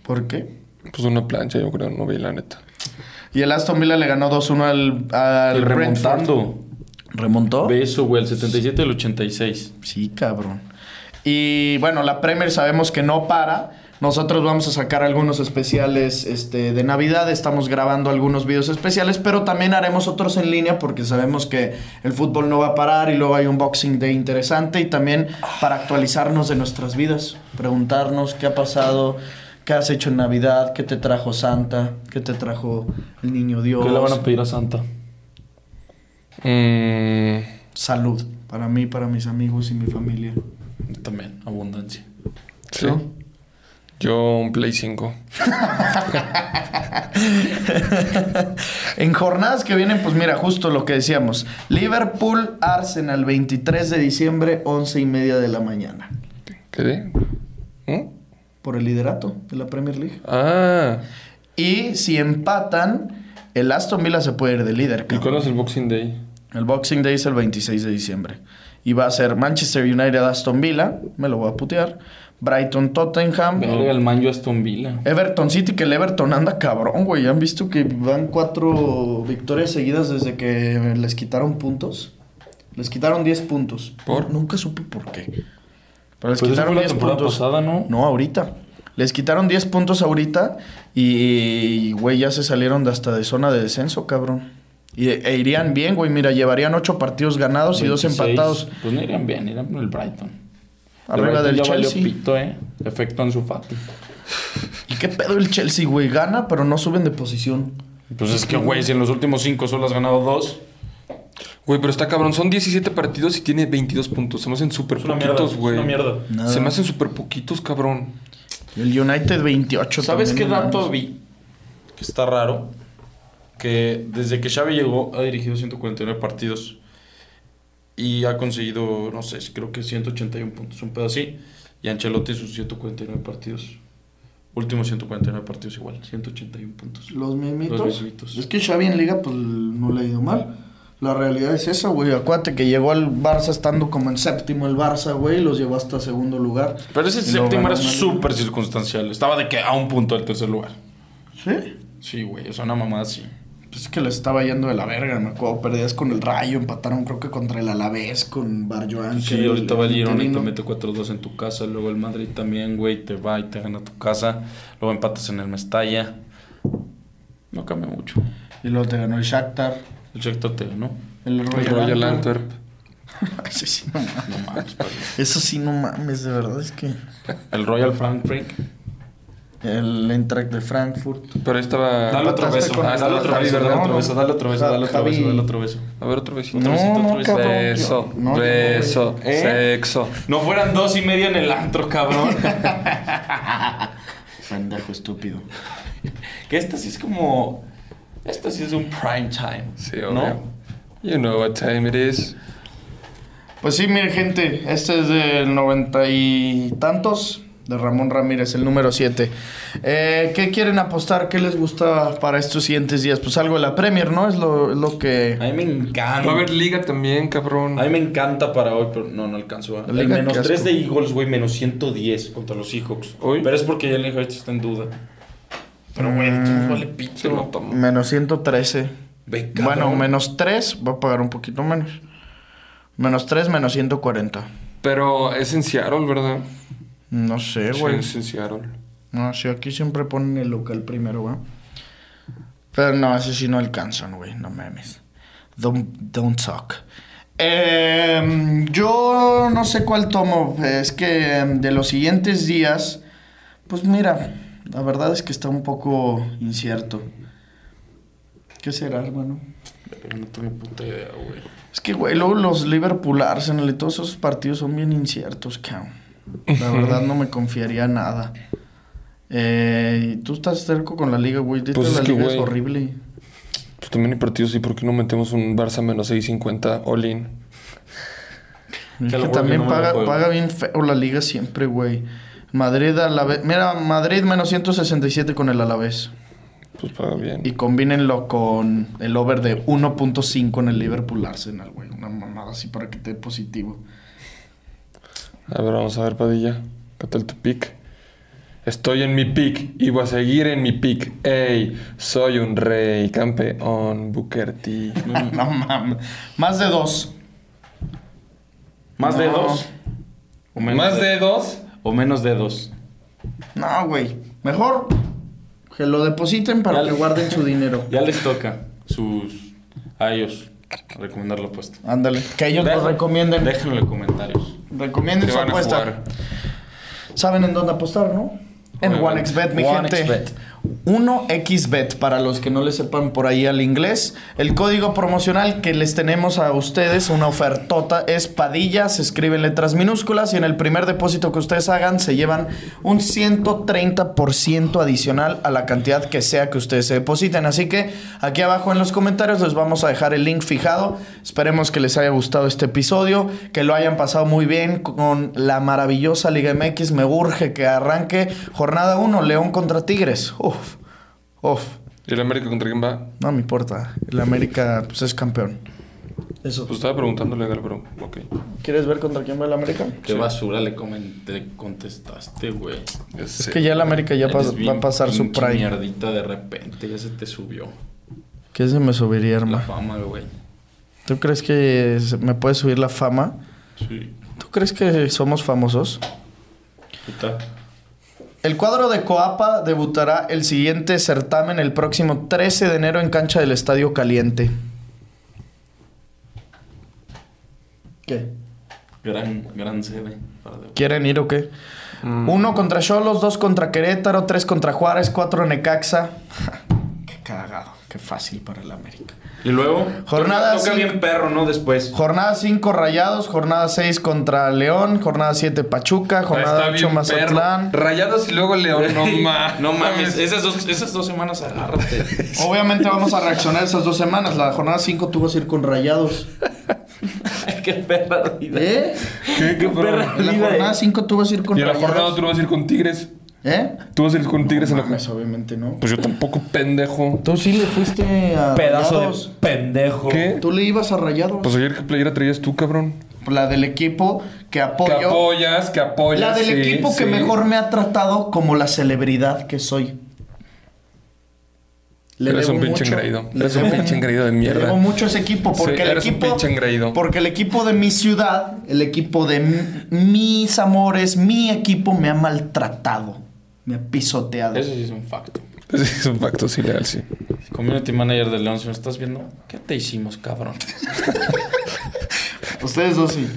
¿Por qué? Pues una plancha, yo creo, no vi la neta. Y el Aston Villa le ganó 2-1 al, al Brentford. remontando. ¿Remontó? Ve eso, güey. El 77 del 86. Sí, cabrón. Y bueno, la Premier sabemos que no para. Nosotros vamos a sacar algunos especiales este, de Navidad. Estamos grabando algunos videos especiales, pero también haremos otros en línea porque sabemos que el fútbol no va a parar y luego hay un Boxing Day interesante y también para actualizarnos de nuestras vidas, preguntarnos qué ha pasado, qué has hecho en Navidad, qué te trajo Santa, qué te trajo el Niño Dios. ¿Qué le van a pedir a Santa? Mm, Salud. Para mí, para mis amigos y mi familia. También, abundancia. sí. Yo un Play 5. En jornadas que vienen, pues mira, justo lo que decíamos. Liverpool, Arsenal, 23 de diciembre, 11 y media de la mañana. ¿Qué de? ¿Mm? Por el liderato de la Premier League. Ah. Y si empatan, el Aston Villa se puede ir de líder. ¿Y cuándo es el Boxing Day? El Boxing Day es el 26 de diciembre. Y va a ser Manchester United Aston Villa. Me lo voy a putear. Brighton Tottenham. Verga, el Manjo Aston Villa. Everton City, que el Everton anda cabrón, güey. ¿Ya ¿Han visto que van cuatro victorias seguidas desde que les quitaron puntos? Les quitaron 10 puntos. ¿Por? Nunca supe por qué. Pero les Pues quitaron fue la 10 temporada puntos. pasada, ¿no? No, ahorita. Les quitaron 10 puntos ahorita y, güey, ya se salieron de hasta de zona de descenso, cabrón. Y, e irían bien, güey. Mira, llevarían 8 partidos ganados y 2 26. empatados. Pues no irían bien, irían por el Brighton. Arriba del ya Chelsea. pito, ¿eh? Efecto en su Fati. ¿Y qué pedo el Chelsea, güey? Gana, pero no suben de posición. Pues es que, güey, si en los últimos cinco solo has ganado dos. Güey, pero está cabrón. Son 17 partidos y tiene 22 puntos. Se me hacen súper poquitos, güey. Se me hacen súper poquitos, cabrón. El United 28 ¿Sabes qué dato vi? Que está raro. Que desde que Xavi llegó ha dirigido 149 partidos. Y ha conseguido, no sé, creo que 181 puntos, un pedo así. Y Ancelotti sus 149 partidos. Últimos 149 partidos igual, 181 puntos. Los mimitos. Los mimitos. Es que Xavi en Liga, pues no le ha ido mal. La realidad es esa, güey. Acuérdate que llegó al Barça estando como en séptimo el Barça, güey, y los llevó hasta segundo lugar. Pero ese séptimo era súper circunstancial. Estaba de que a un punto del tercer lugar. ¿Sí? Sí, güey, o sea, una mamada así. Pues es que le estaba yendo de la verga, me acuerdo. Perdías con el Rayo, empataron creo que contra el Alavés, con Barjoan. Sí, ahorita va el Girona y te mete 4-2 en tu casa. Luego el Madrid también, güey, te va y te gana tu casa. Luego empatas en el Mestalla. No cambia mucho. Y luego te ganó el Shakhtar, El Shakhtar te ganó. el El Royal, Royal Antwerp. Antwerp. Ese sí, no mames. No mames. Eso sí, no mames, de verdad es que... El Royal Frankfurt. El Eintracht de Frankfurt. Pero ahí estaba. Dale otro Empataste beso. con- Dale otro beso, dale ¿verdad? otro beso, dale otro beso, dale otro beso, dale otro beso. A ver, otro besito. No, besito, no, otro besito. cabrón. Beso, no, no, beso. ¿Eh? sexo. No fueran dos y medio en el antro, cabrón. Pendejo estúpido. que esta sí es como. Esta sí es un prime time. Sí, ¿no? obvio. You know what time it is. Pues sí, mire, gente, este es del noventa y tantos, de Ramón Ramírez, el número 7. ¿Qué quieren apostar? ¿Qué les gusta para estos siguientes días? Pues algo de la Premier, ¿no? Es lo, es lo que... A mí me encanta. Va a haber liga también, cabrón. A mí me encanta para hoy, pero no, no alcanzo. La El liga, menos qué 3 asco. de Eagles, güey, menos 110 contra los Seahawks. Hoy. Pero es porque Jalen Hurts está en duda. Pero, güey, Mm. tú vale pito. tomo. Menos 113. Ve. Bueno, menos 3, va a pagar un poquito menos. Menos 3, menos 140. Pero es en Seattle, ¿verdad? No sé, Sí, güey. es en Seattle. No, sí, aquí siempre ponen el local primero, güey. Pero no, ese sí no alcanzan, güey. No mames. Don't, don't suck. Em, yo no sé cuál tomo. Es que em, de los siguientes días, pues mira, la verdad es que está un poco incierto. ¿Qué será, hermano? No tengo puta idea, güey. Es que, güey, luego los Liverpool, Arsenal y todos esos partidos son bien inciertos, cabrón. La verdad no me confiaría nada. Eh, tú estás cerco con la liga, güey. Pues es la que, liga es güey. horrible. Pues también hay partidos y ¿por qué no metemos un Barça menos 650 all-in? Es que también no paga, paga bien feo la liga siempre, güey. Madrid a la vez. Mira, Madrid menos 167 con el Alavés. Pues paga bien. Y combínenlo con el over de 1.5 en el Liverpool Arsenal, güey. Una mamada así para que te dé positivo. A ver, vamos a ver, Padilla. ¿Qué tal tu pick? Estoy en mi pick y voy a seguir en mi pick. Ey, soy un rey, campeón, Booker T. no mames. Más de dos. ¿Más de dos? ¿O menos ¿Más de dos? ¿O menos de dos? No, güey. Mejor que lo depositen para Ya que le- guarden su dinero. Ya les toca sus... a ellos recomendar la apuesta. Ándale. Que ellos nos recomienden. Déjenlo en comentarios. Recomienden ¿Qué su apuesta. ¿Saben en dónde apostar, no? En. OneXBet, mi OneXBet. gente. 1xbet para los que no le sepan por ahí al inglés. El código promocional que les tenemos a ustedes, una ofertota, es Padilla, se escribe en letras minúsculas y en el primer depósito que ustedes hagan se llevan un 130% adicional a la cantidad que sea que ustedes se depositen. Así que aquí abajo en los comentarios les vamos a dejar el link fijado. Esperemos que les haya gustado este episodio, que lo hayan pasado muy bien con la maravillosa Liga MX. Me urge que arranque jornada 1, León contra Tigres. Uf, uf. ¿Y el América contra quién va? No me importa. El América pues, es campeón. Eso. Pues estaba preguntándole, pero ok. ¿Quieres ver contra quién va el América? Qué basura le comenté, contestaste, güey. Es que ya el América ya pas- va a pasar su pinche prime. mierdita de repente, ya se te subió. ¿Qué se me subiría, La hermano? fama, güey. ¿Tú crees que se- me puede subir la fama? Sí. ¿Tú crees que somos famosos? Puta. El cuadro de Coapa debutará el siguiente certamen el próximo 13 de enero en cancha del Estadio Caliente. ¿Qué? Gran, gran sede. para debutar. ¿Quieren ir o qué? Uno contra Cholos, dos contra Querétaro, tres contra Juárez, cuatro Necaxa. qué cagado, qué fácil para el América. Y luego. Jornada Toca, bien perro, ¿no? Después. Jornada 5 Rayados, jornada 6 contra León, jornada 7 Pachuca, jornada 8 Mazatlán. Rayados y luego León, no mames. No mames, esas dos, esas dos semanas agárrate. Obviamente vamos a reaccionar esas dos semanas. La jornada 5 tú vas a ir con Rayados. Qué perra vida. ¿Eh? ¿Qué, qué perra? En la jornada 5 tú vas a ir con Y a la Rayados. jornada tú vas a ir con Tigres. ¿Eh? Tú vas a ir con Tigres en la Mames, obviamente no. Pues yo tampoco, pendejo. Tú sí le fuiste a Pedazo Rayados. de pendejo. ¿Qué? Tú le ibas a Rayados. Pues ayer qué playera traías tú, cabrón. la del equipo que Que apoyo. apoyas, que apoyas. la del sí, equipo que mejor me ha tratado como la celebridad que soy. Le Eres debo un pinche mucho. engreído. Le Eres un debo- pinche engreído de Le mierda. debo mucho a ese equipo porque Sí, el eres un equipo pinche engreído. porque el equipo de mi ciudad, el equipo de m- mis amores, mi equipo me ha maltratado, me ha pisoteado. Eso sí es un facto. Sí, es un facto, sí, legal, sí. Community manager de León, si me estás viendo, ¿qué te hicimos, cabrón? Ustedes dos sí.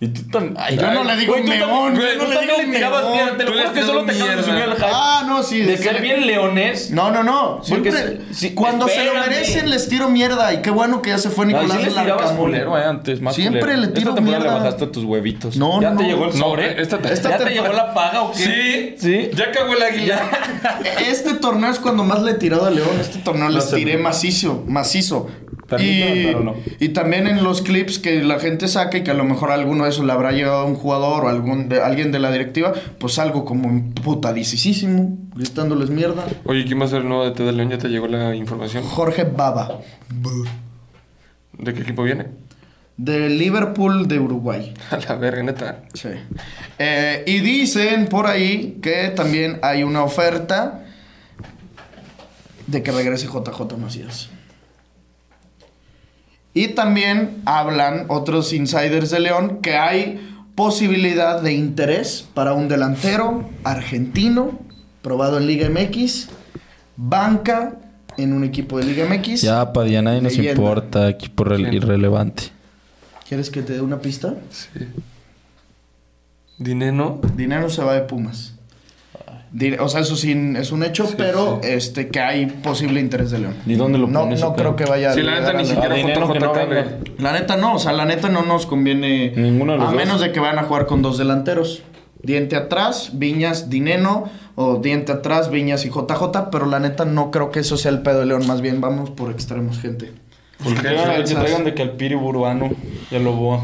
Y tú también. Ay, Yo no le digo güey, meón, güey, tú le también digo le tirabas mierda, Te lo juro que solo te acabas de subir mierda. hype. Ah, no, sí. De ser bien leones. No, no, no. Porque Siempre- si- si- cuando se lo merecen les tiro mierda y qué bueno que ya se fue Nicolás de Larcamón. culero, eh, antes, más Siempre culero. le tiro mierda. le bajaste a tus huevitos. No, ¿Ya no, te no. llegó el No, sobre? esta- ¿Ya te llegó la paga o qué? Sí, ¿Sí? Ya cagó el águila. Este torneo es cuando más le he tirado a León. Este torneo les tiré macizo, macizo. Y, pero no. y también en los clips que la gente saca y que a lo mejor alguno de esos le habrá llegado a un jugador o algún de, alguien de la directiva, pues algo como emputadicísimo, gritándoles mierda. Oye, ¿quién va a ser el nuevo DT de León? ¿Ya te llegó la información? Jorge Baba, ¿De qué equipo viene? de Liverpool de Uruguay. A la verga, neta. Sí. Eh, y dicen por ahí que también hay una oferta de que regrese JJ Macías. Y también hablan otros insiders de León que hay posibilidad de interés para un delantero argentino, probado en Liga MX, banca en un equipo de Liga MX. Ya, Padilla, nadie nos Leyenda. importa. Equipo irrelevante. ¿Quieres que te dé una pista? Sí. Dinero. Dinero se va de Pumas. O sea, eso sí es un hecho, Sí, pero sí. este que hay posible interés de León. ¿Y dónde lo no, pones, no creo que vaya Sí, la neta a ni la- siquiera no JJ cabe. La neta no, o sea, la neta no nos conviene. Ninguno de los a dos. menos de que vayan a jugar con dos delanteros. Diente atrás, Viñas, Dineno, o diente atrás, Viñas y JJ, pero la neta no creo que eso sea el pedo de León, más bien vamos por extremos, gente. ¿Por Que qué? traigan, que piensas? traigan de que al Piri Buruano ya lo boa.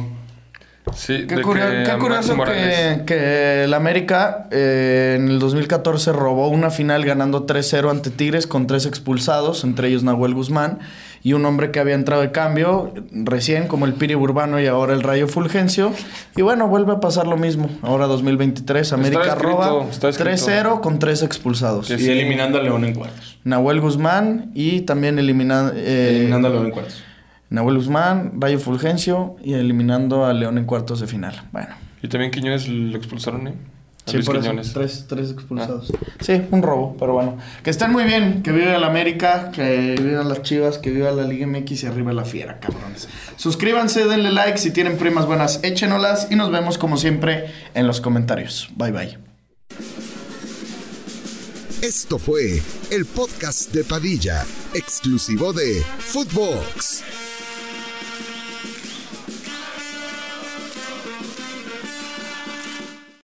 Sí, Qué, de curio- que qué a curioso que, que el América eh, en el 2014 robó una final ganando 3-0 ante Tigres con tres expulsados, entre ellos Nahuel Guzmán y un hombre que había entrado de cambio recién como el Piri Urbano y ahora el Rayo Fulgencio. Y bueno, vuelve a pasar lo mismo. Ahora 2023, América escrito, roba está escrito. 3-0 con tres expulsados. Que Y sí. eliminando a León en cuartos. Nahuel Guzmán y también elimina- eh, eliminando a León en cuartos. Nahuel Guzmán, Rayo Fulgencio y eliminando a León en cuartos de final. Bueno. Y también Quiñones lo expulsaron, ¿eh? A Sí, Luis por eso, Quiñones. tres, tres expulsados. Sí, un robo, pero bueno. Que estén muy bien, que viva la América, que vivan las Chivas, que viva la Liga MX y arriba la fiera, cabrones. Suscríbanse, denle like, si tienen primas buenas, échenolas y nos vemos como siempre en los comentarios. Bye bye. Esto fue el podcast de Padilla, exclusivo de Footbox.